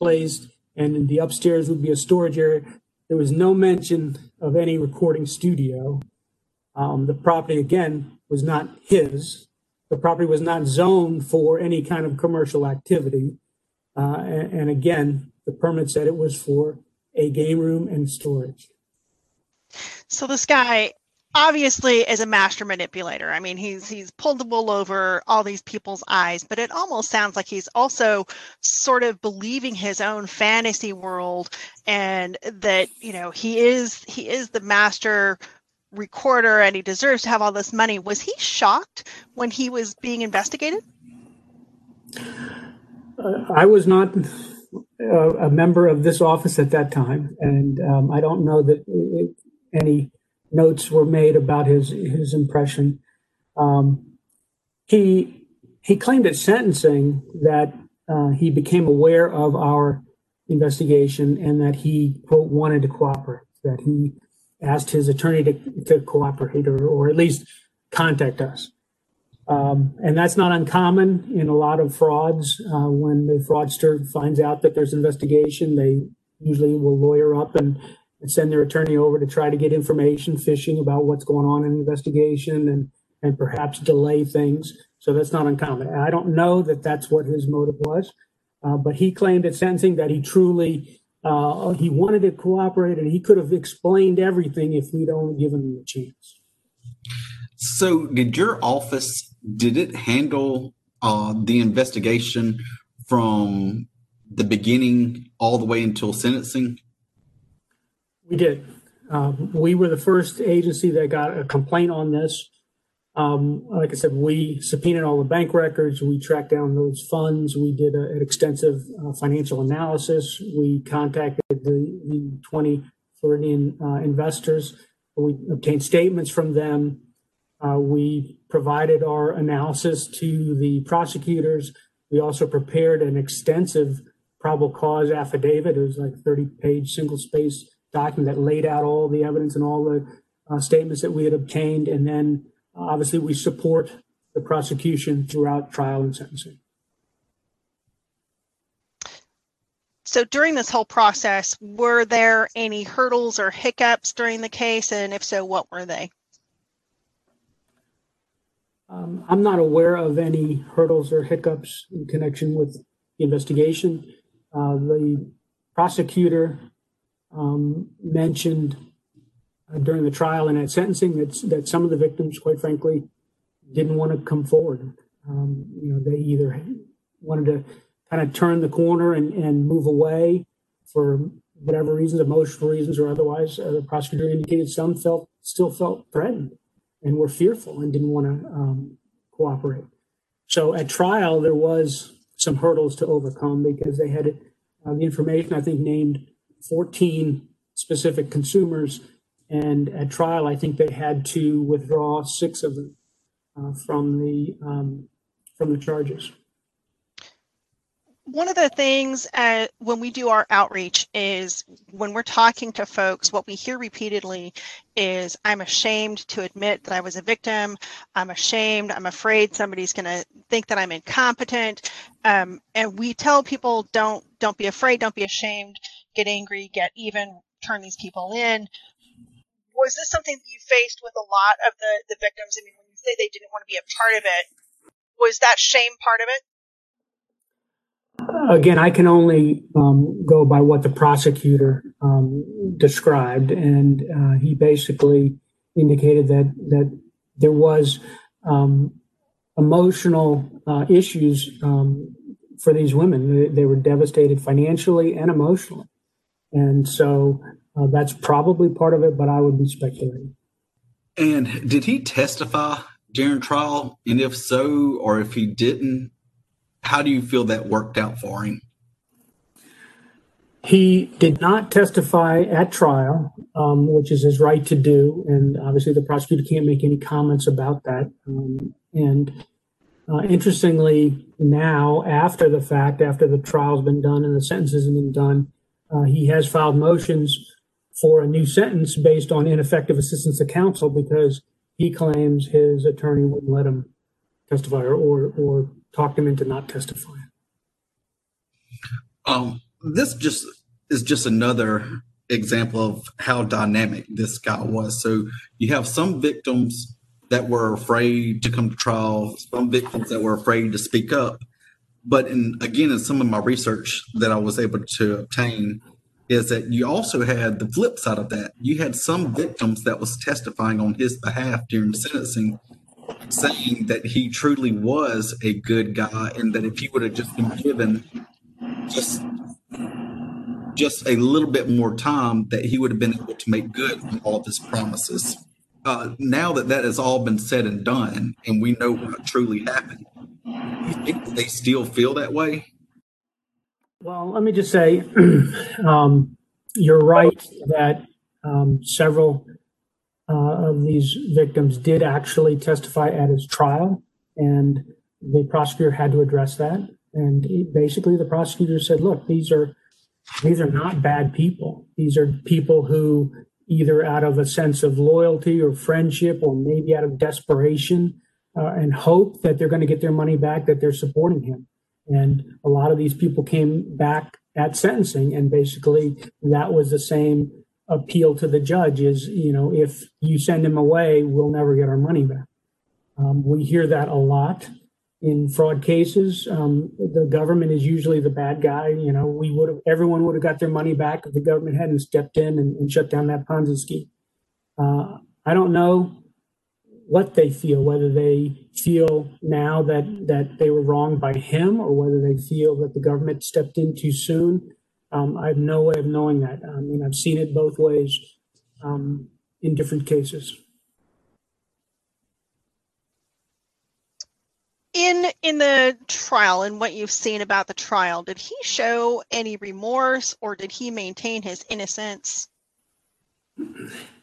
placed. And in the upstairs would be a storage area. There was no mention of any recording studio. Um, the property, again, was not his. The property was not zoned for any kind of commercial activity. Uh, and, and again, the permit said it was for a game room and storage. So this guy obviously is a master manipulator. I mean, he's he's pulled the wool over all these people's eyes, but it almost sounds like he's also sort of believing his own fantasy world and that, you know, he is he is the master recorder and he deserves to have all this money. Was he shocked when he was being investigated? I was not uh, a member of this office at that time, and um, I don't know that it, any notes were made about his his impression. Um, he he claimed at sentencing that uh, he became aware of our investigation and that he quote wanted to cooperate. That he asked his attorney to, to cooperate or, or at least contact us. Um, and that's not uncommon in a lot of frauds. Uh, when the fraudster finds out that there's investigation, they usually will lawyer up and, and, send their attorney over to try to get information, fishing about what's going on in the investigation, and and perhaps delay things. So that's not uncommon. I don't know that that's what his motive was, uh, but he claimed at sentencing that he truly uh, he wanted to cooperate, and he could have explained everything if we'd only given him a chance. So, did your office did it handle uh, the investigation from the beginning all the way until sentencing? We did. Um, we were the first agency that got a complaint on this. Um, like I said, we subpoenaed all the bank records. We tracked down those funds. We did a, an extensive uh, financial analysis. We contacted the, the 20 Floridian uh, investors. We obtained statements from them. Uh, we provided our analysis to the prosecutors. We also prepared an extensive probable cause affidavit. It was like a 30 page single space document that laid out all the evidence and all the uh, statements that we had obtained. And then uh, obviously we support the prosecution throughout trial and sentencing. So during this whole process, were there any hurdles or hiccups during the case? And if so, what were they? Um, I'm not aware of any hurdles or hiccups in connection with the investigation. Uh, the prosecutor um, mentioned uh, during the trial and at sentencing that, that some of the victims, quite frankly, didn't want to come forward. Um, you know, they either wanted to kind of turn the corner and, and move away for whatever reasons, emotional reasons or otherwise. Uh, the prosecutor indicated some felt still felt threatened and were fearful and didn't want to um, cooperate. So at trial, there was some hurdles to overcome because they had uh, the information, I think, named 14 specific consumers. And at trial, I think they had to withdraw six of them uh, from the um, from the charges one of the things uh, when we do our outreach is when we're talking to folks, what we hear repeatedly is, I'm ashamed to admit that I was a victim. I'm ashamed. I'm afraid somebody's going to think that I'm incompetent. Um, and we tell people, don't don't be afraid. Don't be ashamed. Get angry. Get even. Turn these people in. Was this something that you faced with a lot of the the victims? I mean, when you say they didn't want to be a part of it, was that shame part of it? Again, I can only um, go by what the prosecutor um, described, and uh, he basically indicated that that there was um, emotional uh, issues um, for these women. They, they, were devastated financially and emotionally, and so uh, that's probably part of it. But I would be speculating. And did he testify during trial? And if so, or if he didn't, how do you feel that worked out for him? He did not testify at trial, um, which is his right to do, and obviously the prosecutor can't make any comments about that. Um, and uh, interestingly, now after the fact, after the trial's been done and the sentences have been done, uh, he has filed motions for a new sentence based on ineffective assistance of counsel because he claims his attorney wouldn't let him testify or, or, or talked him into not testifying. Um, this just is just another example of how dynamic this guy was. So you have some victims that were afraid to come to trial, some victims that were afraid to speak up. But in again, in some of my research that I was able to obtain, is that you also had the flip side of that. You had some victims that was testifying on his behalf during sentencing saying that he truly was a good guy and that if he would have just been given just just a little bit more time that he would have been able to make good on all of his promises. Uh, now that that has all been said and done and we know what truly happened do you think they still feel that way? Well let me just say um, you're right that um, several of these victims did actually testify at his trial, and the prosecutor had to address that. And he, basically, the prosecutor said, "Look, these are these are not bad people. These are people who either out of a sense of loyalty or friendship, or maybe out of desperation uh, and hope that they're going to get their money back, that they're supporting him." And a lot of these people came back at sentencing, and basically that was the same appeal to the judge: is you know if you send him away, we'll never get our money back. Um, we hear that a lot in fraud cases. Um, the government is usually the bad guy. You know, we would have everyone would have got their money back if the government hadn't stepped in and, and shut down that Ponzi scheme. Uh, I don't know what they feel, whether they feel now that that they were wronged by him, or whether they feel that the government stepped in too soon. Um, I have no way of knowing that. I mean, I've seen it both ways um, in different cases. in in the trial and what you've seen about the trial did he show any remorse or did he maintain his innocence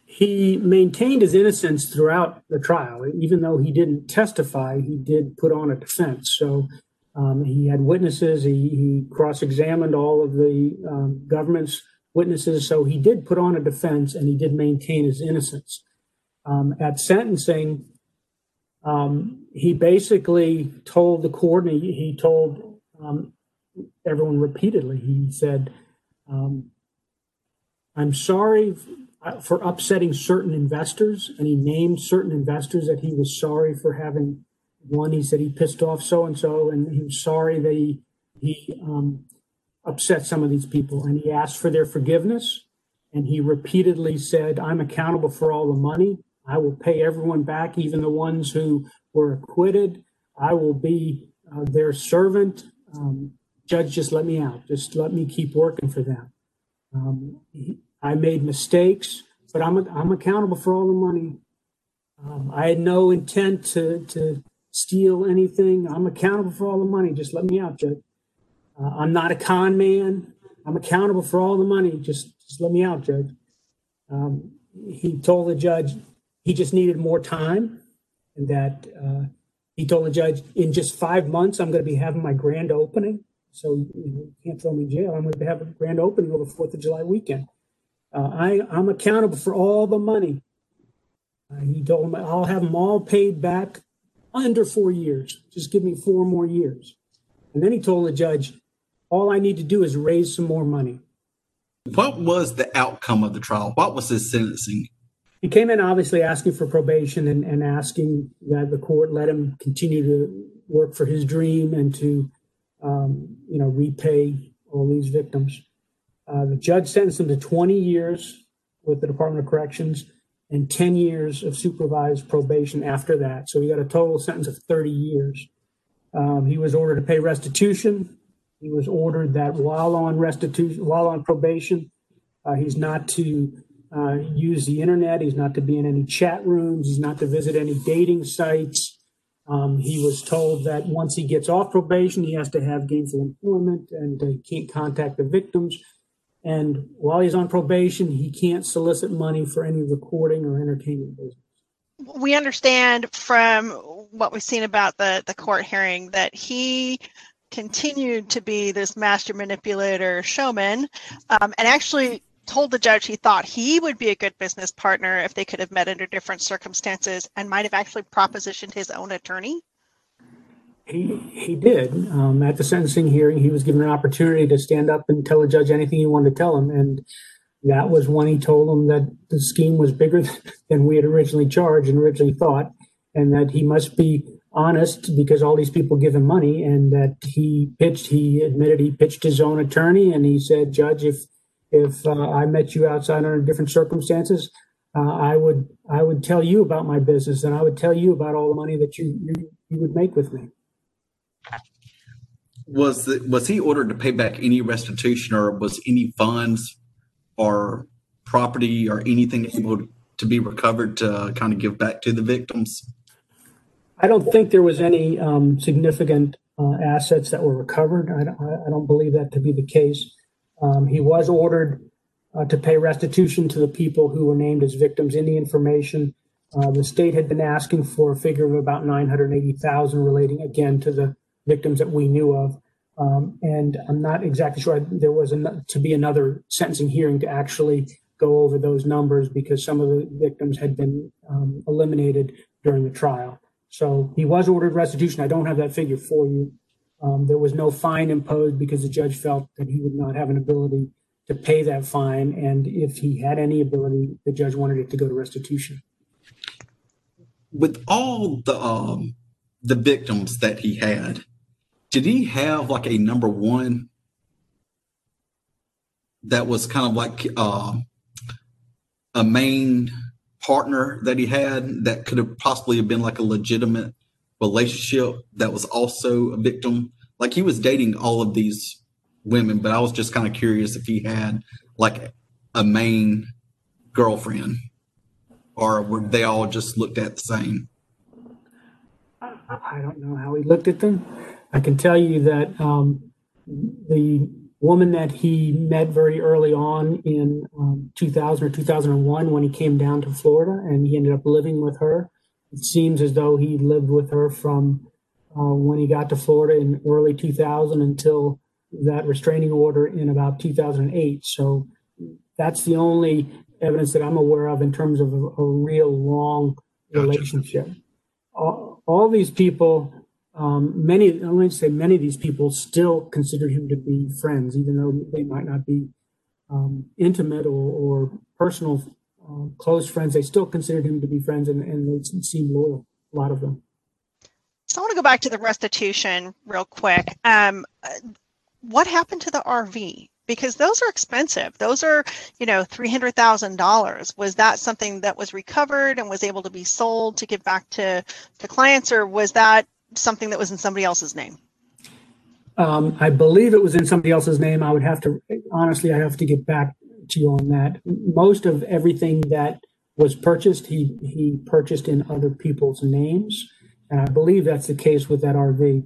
he maintained his innocence throughout the trial even though he didn't testify he did put on a defense so um, he had witnesses. He, he cross-examined all of the um, government's witnesses. So he did put on a defense and he did maintain his innocence. Um, at sentencing um, he basically told the court, and he, he told um, everyone repeatedly, he said, um, I'm sorry for upsetting certain investors. And he named certain investors that he was sorry for having one. He said he pissed off so and so, and he was sorry that he, he um, upset some of these people. And he asked for their forgiveness. And he repeatedly said, I'm accountable for all the money. I will pay everyone back, even the ones who were acquitted. I will be uh, their servant. Um, judge, just let me out. Just let me keep working for them. Um, I made mistakes, but I'm, I'm accountable for all the money. Um, I had no intent to, to steal anything. I'm accountable for all the money. Just let me out, Judge. Uh, I'm not a con man. I'm accountable for all the money. Just, just let me out, Judge. Um, he told the judge, he just needed more time and that uh, he told the judge, in just five months, I'm going to be having my grand opening. So you, know, can't throw me in jail. I'm going to have a grand opening over Fourth of July weekend. Uh, I, I'm accountable for all the money. Uh, he told him, I'll have them all paid back under four years. Just give me four more years. And then he told the judge, all I need to do is raise some more money. What was the outcome of the trial? What was his sentencing? he came in obviously asking for probation and, and asking that the court let him continue to work for his dream and to um, you know repay all these victims. Uh, the judge sentenced him to 20 years with the Department of Corrections and 10 years of supervised probation after that. So he got a total sentence of 30 years. Um, he was ordered to pay restitution. He was ordered that while on restitution, while on probation, uh, he's not to uh, use the internet. He's not to be in any chat rooms. He's not to visit any dating sites. Um, he was told that once he gets off probation, he has to have gainful employment and he can't contact the victims. And while he's on probation, he can't solicit money for any recording or entertainment business. We understand from what we've seen about the, the court hearing that he continued to be this master manipulator showman um, and actually told the judge he thought he would be a good business partner if they could have met under different circumstances and might have actually propositioned his own attorney? He, he did. Um, at the sentencing hearing, he was given an opportunity to stand up and tell the judge anything he wanted to tell him. And that was when he told him that the scheme was bigger than we had originally charged and originally thought, and that he must be honest because all these people give him money. And that he pitched, he admitted he pitched his own attorney, and he said, Judge, if if uh, I met you outside under different circumstances, uh, I would I would tell you about my business and I would tell you about all the money that you you, you would make with me. Was the, was he ordered to pay back any restitution or was any funds or property or anything able to be recovered to kind of give back to the victims? I don't think there was any um, significant uh, assets that were recovered. I don't, I don't believe that to be the case. Um, he was ordered uh, to pay restitution to the people who were named as victims in the information. Uh, the state had been asking for a figure of about 980,000 relating again to the victims that we knew of. Um, and I'm not exactly sure there was an, to be another sentencing hearing to actually go over those numbers because some of the victims had been um, eliminated during the trial. So he was ordered restitution. I don't have that figure for you. Um, there was no fine imposed because the judge felt that he would not have an ability to pay that fine. And if he had any ability, the judge wanted it to go to restitution. With all the um, the victims that he had, did he have like a number one that was kind of like uh, a main partner that he had that could have possibly been like a legitimate relationship that was also a victim? Like he was dating all of these women but i was just kind of curious if he had like a main girlfriend or were they all just looked at the same? I don't know how he looked at them i can tell you that um, the woman that he met very early on in um, 2000 or 2001 when he came down to Florida and he ended up living with her. It seems as though he lived with her from uh, when he got to Florida in early 2000 until that restraining order in about 2008. So that's the only evidence that I'm aware of in terms of a, a real long relationship. All, all these people um, many, I want to say many of these people still consider him to be friends, even though they might not be um, intimate or, or personal, uh, close friends. They still considered him to be friends and, and they seem loyal, a lot of them. So I want to go back to the restitution real quick. Um, what happened to the RV? Because those are expensive. Those are, you know, three hundred thousand dollars. Was that something that was recovered and was able to be sold to give back to the clients, or was that something that was in somebody else's name? Um, I believe it was in somebody else's name. I would have to, honestly, I have to get back to you on that. Most of everything that was purchased, he, he purchased in other people's names. And I believe that's the case with that RV.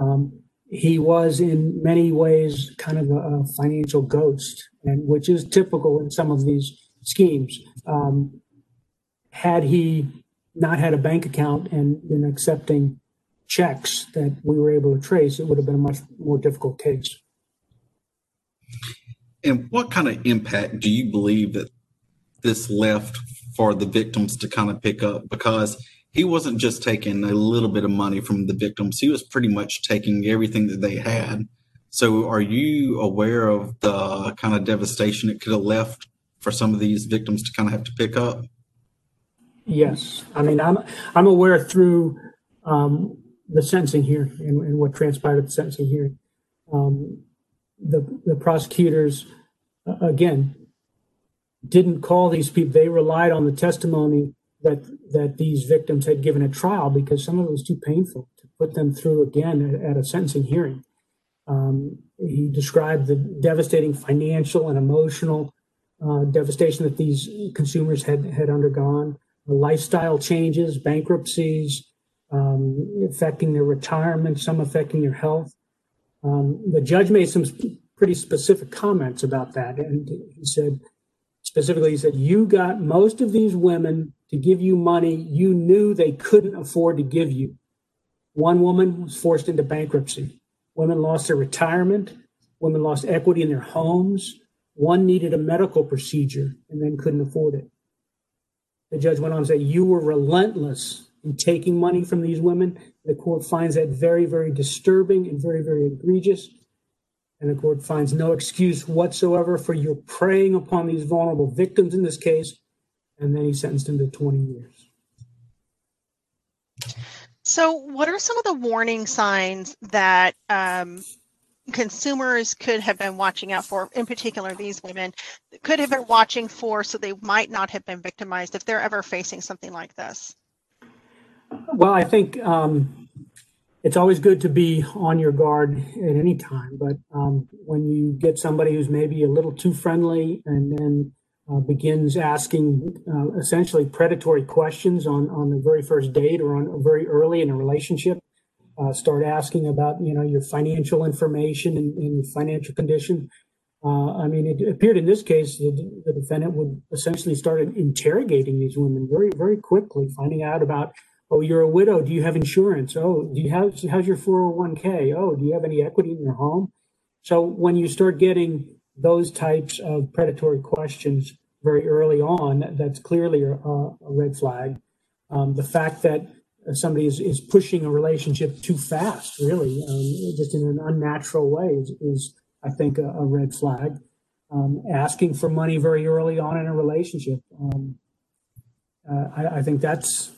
Um, he was in many ways kind of a, a, financial ghost, and which is typical in some of these schemes. Um, had he not had a bank account and been accepting checks that we were able to trace, it would have been a much more difficult case. And what kind of impact do you believe that this left for the victims to kind of pick up? Because he wasn't just taking a little bit of money from the victims, he was pretty much taking everything that they had. So, are you aware of the kind of devastation it could have left for some of these victims to kind of have to pick up? Yes, I mean, I'm I'm aware through um, the sentencing here and, and, what transpired at the sentencing hearing. Um, the, the prosecutors, uh, again, didn't call these people. They relied on the testimony that that these victims had given at trial because some of it was too painful to put them through again at, at a sentencing hearing. Um, he described the devastating financial and emotional uh, devastation that these consumers had had undergone, the lifestyle changes, bankruptcies, um, affecting their retirement, some affecting their health. Um, the judge made some pretty specific comments about that. And he said, specifically, he said, You got most of these women to give you money you knew they couldn't afford to give you. One woman was forced into bankruptcy. Women lost their retirement. Women lost equity in their homes. One needed a medical procedure and then couldn't afford it. The judge went on to say, You were relentless and taking money from these women. The court finds that very, very disturbing and very, very egregious. And the court finds no excuse whatsoever for your preying upon these vulnerable victims in this case. And then he sentenced him to 20 years. So, what are some of the warning signs that um, consumers could have been watching out for, in particular, these women could have been watching for so they might not have been victimized if they're ever facing something like this? Well, I think um, it's always good to be on your guard at any time. But um, when you get somebody who's maybe a little too friendly and then uh, begins asking uh, essentially predatory questions on, on the very first date or on very early in a relationship, uh, start asking about you know your financial information and, and financial condition. Uh, I mean, it appeared in this case the, the defendant would essentially start interrogating these women very, very quickly, finding out about, oh, you're a widow. Do you have insurance? Oh, do you have how's your 401k? Oh, do you have any equity in your home? So when you start getting those types of predatory questions very early on, that's clearly a, a red flag. Um, the fact that somebody is, is pushing a relationship too fast, really, um, just in an unnatural way, is, is I think, a, a red flag. Um, asking for money very early on in a relationship, um, uh, I, I, think that's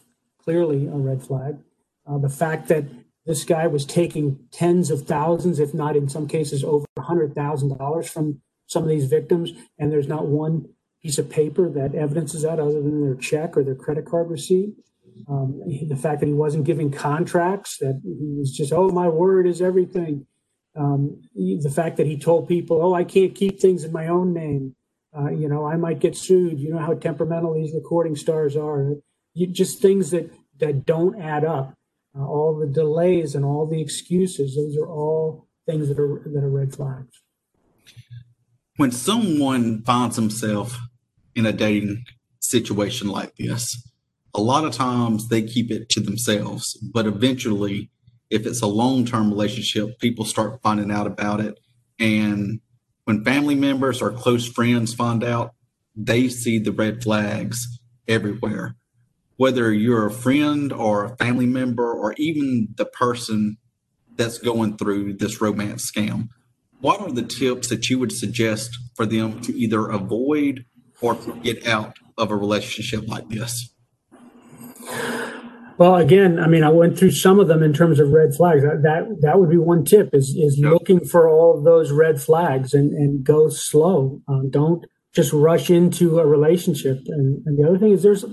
clearly a red flag. Uh, the fact that this guy was taking tens of thousands, if not in some cases over $100,000 from some of these victims, and there's not one piece of paper that evidences that other than their check or their credit card receipt. Um, the fact that he wasn't giving contracts, that he was just, oh, my word is everything. Um, the fact that he told people, "Oh, I can't keep things in my own name," uh, you know, I might get sued. You know how temperamental these recording stars are. You, just things that that don't add up. Uh, all the delays and all the excuses; those are all things that are that are red flags. When someone finds himself in a dating situation like this, a lot of times they keep it to themselves, but eventually if it's a long term relationship, people start finding out about it. And when family members or close friends find out, they see the red flags everywhere. Whether you're a friend or a family member or even the person that's going through this romance scam, what are the tips that you would suggest for them to either avoid or get out of a relationship like this? Well, again, I mean, I went through some of them in terms of red flags. That that would be one tip: is is yep. looking for all of those red flags and and go slow. Um, don't just rush into a relationship. And, and the other thing is, there's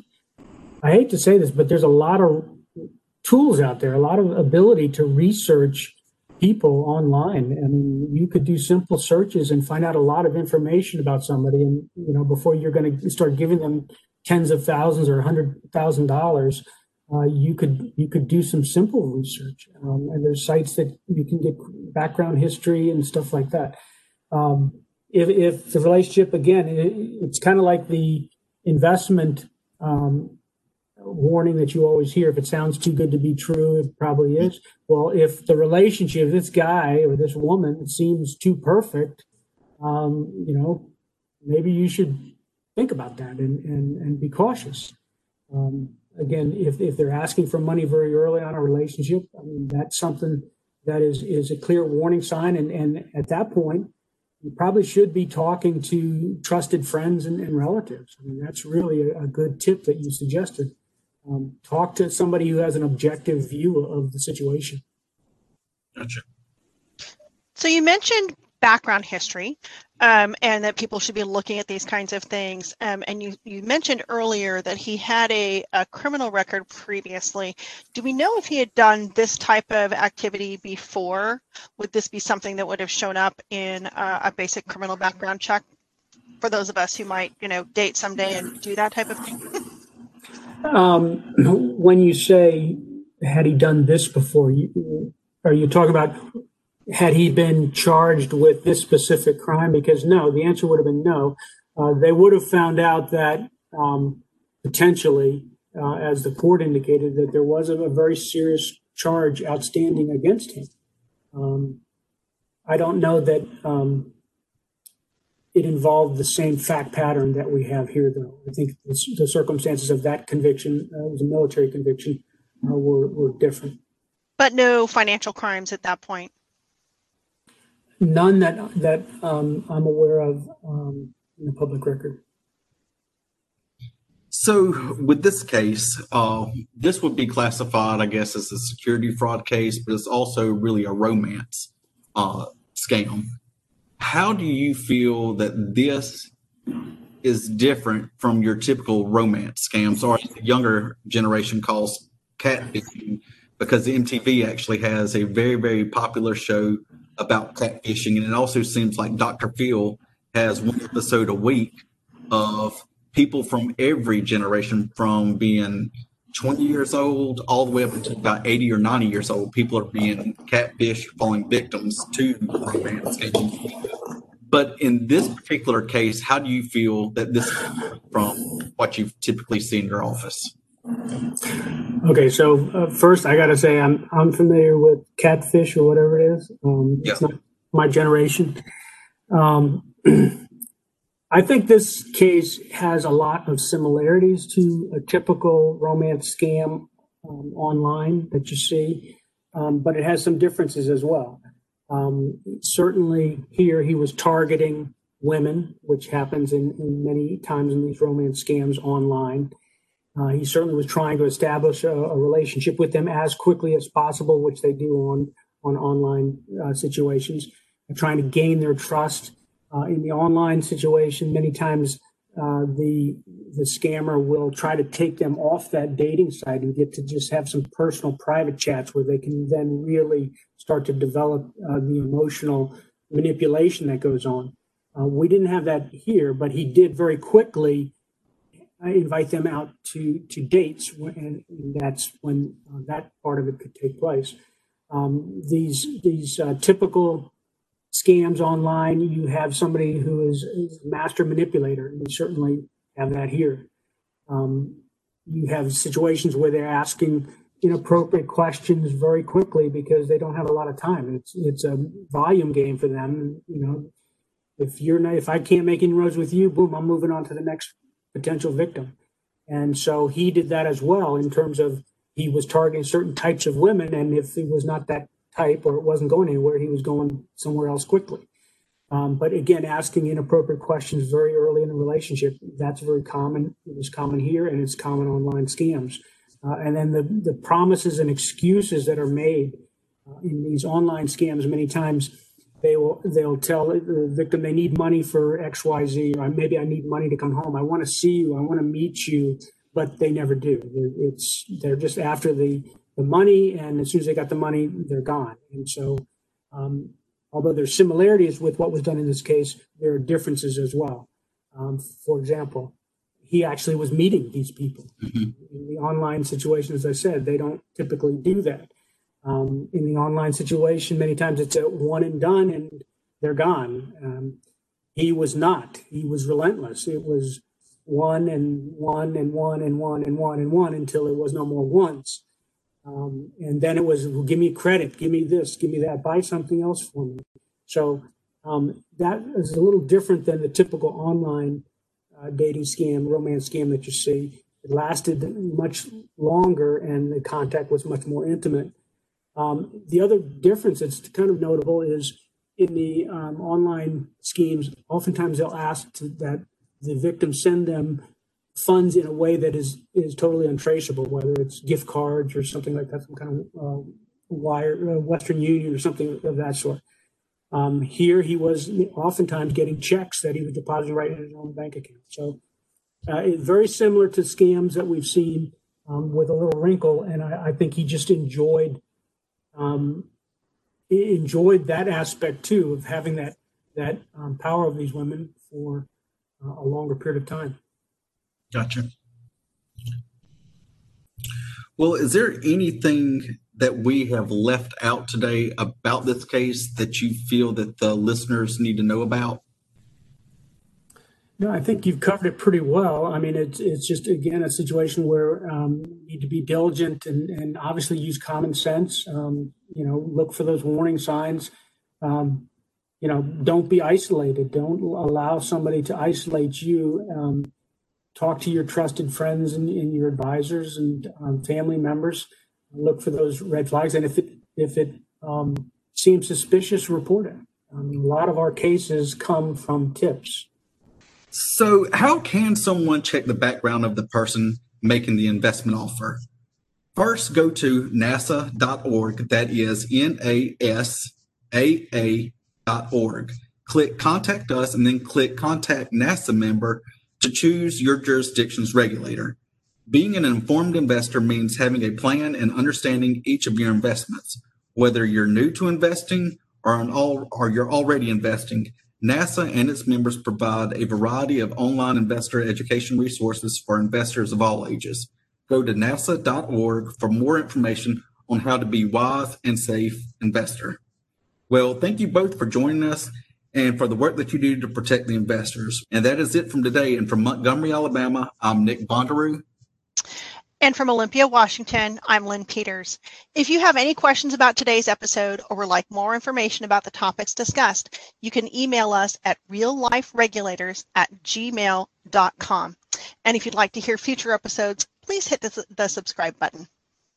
I hate to say this, but there's a lot of tools out there, a lot of ability to research people online. I mean, you could do simple searches and find out a lot of information about somebody, and you know, before you're going to start giving them tens of thousands or a hundred thousand dollars uh, you could you could do some simple research, um, and there's sites that you can get background history and stuff like that. Um, if, if the relationship again, it, it's kind of like the investment um, warning that you always hear. If it sounds too good to be true, it probably is. Well, if the relationship, this guy or this woman seems too perfect, um, you know, maybe you should think about that and and, and be cautious. Um, again, if, if they're asking for money very early on a relationship, I mean, that's something that is, is a clear warning sign. And, and at that point, you probably should be talking to trusted friends and, and relatives. I mean, that's really a, a, good tip that you suggested. Um, talk to somebody who has an objective view of the situation. Gotcha. So you mentioned background history um, and that people should be looking at these kinds of things. Um, and you, you mentioned earlier that he had a, a criminal record previously. Do we know if he had done this type of activity before? Would this be something that would have shown up in a, a basic criminal background check for those of us who might, you know, date someday and do that type of thing? um, when you say, had he done this before, you, are you talking about had he been charged with this specific crime? Because no, the answer would have been no. Uh, they would have found out that um, potentially, uh, as the court indicated, that there was a, a very serious charge outstanding against him. Um, I don't know that um, it involved the same fact pattern that we have here, though. I think the, the circumstances of that conviction, uh, it was a military conviction, uh, were, were different. But no financial crimes at that point. None that that um, I'm aware of um, in the public record. So, with this case, uh, this would be classified, I guess, as a security fraud case, but it's also really a romance uh, scam. How do you feel that this is different from your typical romance scams, or the younger generation calls catfishing? Because the MTV actually has a very, very popular show about catfishing, and it also seems like Dr. Phil has one episode a week of people from every generation, from being 20 years old all the way up to about 80 or 90 years old. People are being catfish, falling victims to romance But in this particular case, how do you feel that this from what you've typically seen in your office? Okay, so uh, first I got to say I'm I'm familiar with catfish or whatever it is. Um, yeah. It's not my generation. Um, I think this case has a lot of similarities to a typical romance scam um, online that you see, um, but it has some differences as well. Um, certainly, here he was targeting women, which happens in, in many times in these romance scams online. Uh, he certainly was trying to establish a, a, relationship with them as quickly as possible, which they do on on online uh, situations, trying to gain their trust. Uh, in the online situation, many times uh, the the scammer will try to take them off that dating site and get to just have some personal private chats where they can then really start to develop uh, the emotional manipulation that goes on. Uh, we didn't have that here, but he did very quickly uh, invite them out to to dates, and, that's when uh, that part of it could take place. Um, these these typical scams online, you have somebody who is, a master manipulator, we certainly have that here. Um, you have situations where they're asking inappropriate questions very quickly because they don't have a lot of time. It's it's a volume game for them. You know, if you're not, if I can't make inroads with you, boom, I'm moving on to the next potential victim. And so he did that as well in terms of he was targeting certain types of women, and if it was not that type or it wasn't going anywhere, he was going somewhere else quickly. Um, but again, asking inappropriate questions very early in the relationship, that's very common. It was common here and it's common online scams. Uh, and then the, the promises and excuses that are made uh, in these online scams, many times they will they'll tell the victim they need money for X, Y, Z, or maybe I need money to come home. I want to see you. I want to meet you, but they never do. It's they're just after the the money, and as soon as they got the money, they're gone. And so, um, although there's similarities with what was done in this case, there are differences as well. Um, for example, he actually was meeting these people mm-hmm. in the online situation. As I said, they don't typically do that. Um, in the online situation, many times it's a one and done, and they're gone. Um, he was not. He was relentless. It was one and one and one and one and one and one until it was no more ones. Um, and then it was, well, give me credit, give me this, give me that, buy something else for me. So um, that is a little different than the typical online uh, dating scam, romance scam that you see. It lasted much longer and the contact was much more intimate. Um, the other difference that's kind of notable is in the um, online schemes, oftentimes they'll ask to, that the victim send them funds in a way that is is totally untraceable, whether it's gift cards or something like that, some kind of uh, wire, uh, Western Union or something of that sort. Um, here, he was oftentimes getting checks that he was depositing right in his own bank account. So, uh, it's very similar to scams that we've seen um, with a little wrinkle, and I, I think he just enjoyed um, enjoyed that aspect too of having that that um, power of these women for uh, a longer period of time. Gotcha. Well, is there anything that we have left out today about this case that you feel that the listeners need to know about? No, I think you've covered it pretty well. I mean, it's it's just again a situation where um, you need to be diligent and, and obviously use common sense. Um, you know, look for those warning signs. Um, you know, don't be isolated. Don't allow somebody to isolate you. Talk to your trusted friends and, and your advisors and um, family members. Look for those red flags, and if it if it um, seems suspicious, report it. Um, a lot of our cases come from tips. So, how can someone check the background of the person making the investment offer? First, go to nasaa.org. That is N A S A A dot org. Click Contact Us and then click Contact NASAA member to choose your jurisdiction's regulator. Being an informed investor means having a plan and understanding each of your investments. Whether you're new to investing or, all, or you're already investing, NASAA and its members provide a variety of online investor education resources for investors of all ages. Go to nasaa.org for more information on how to be wise and safe investor. Well, thank you both for joining us and for the work that you do to protect the investors. And that is it from today. And from Montgomery, Alabama, I'm Nick Bondaroo. And from Olympia, Washington, I'm Lynn Peters. If you have any questions about today's episode or would like more information about the topics discussed, you can email us at realliferegulators at gmail.com. And if you'd like to hear future episodes, please hit the, the subscribe button.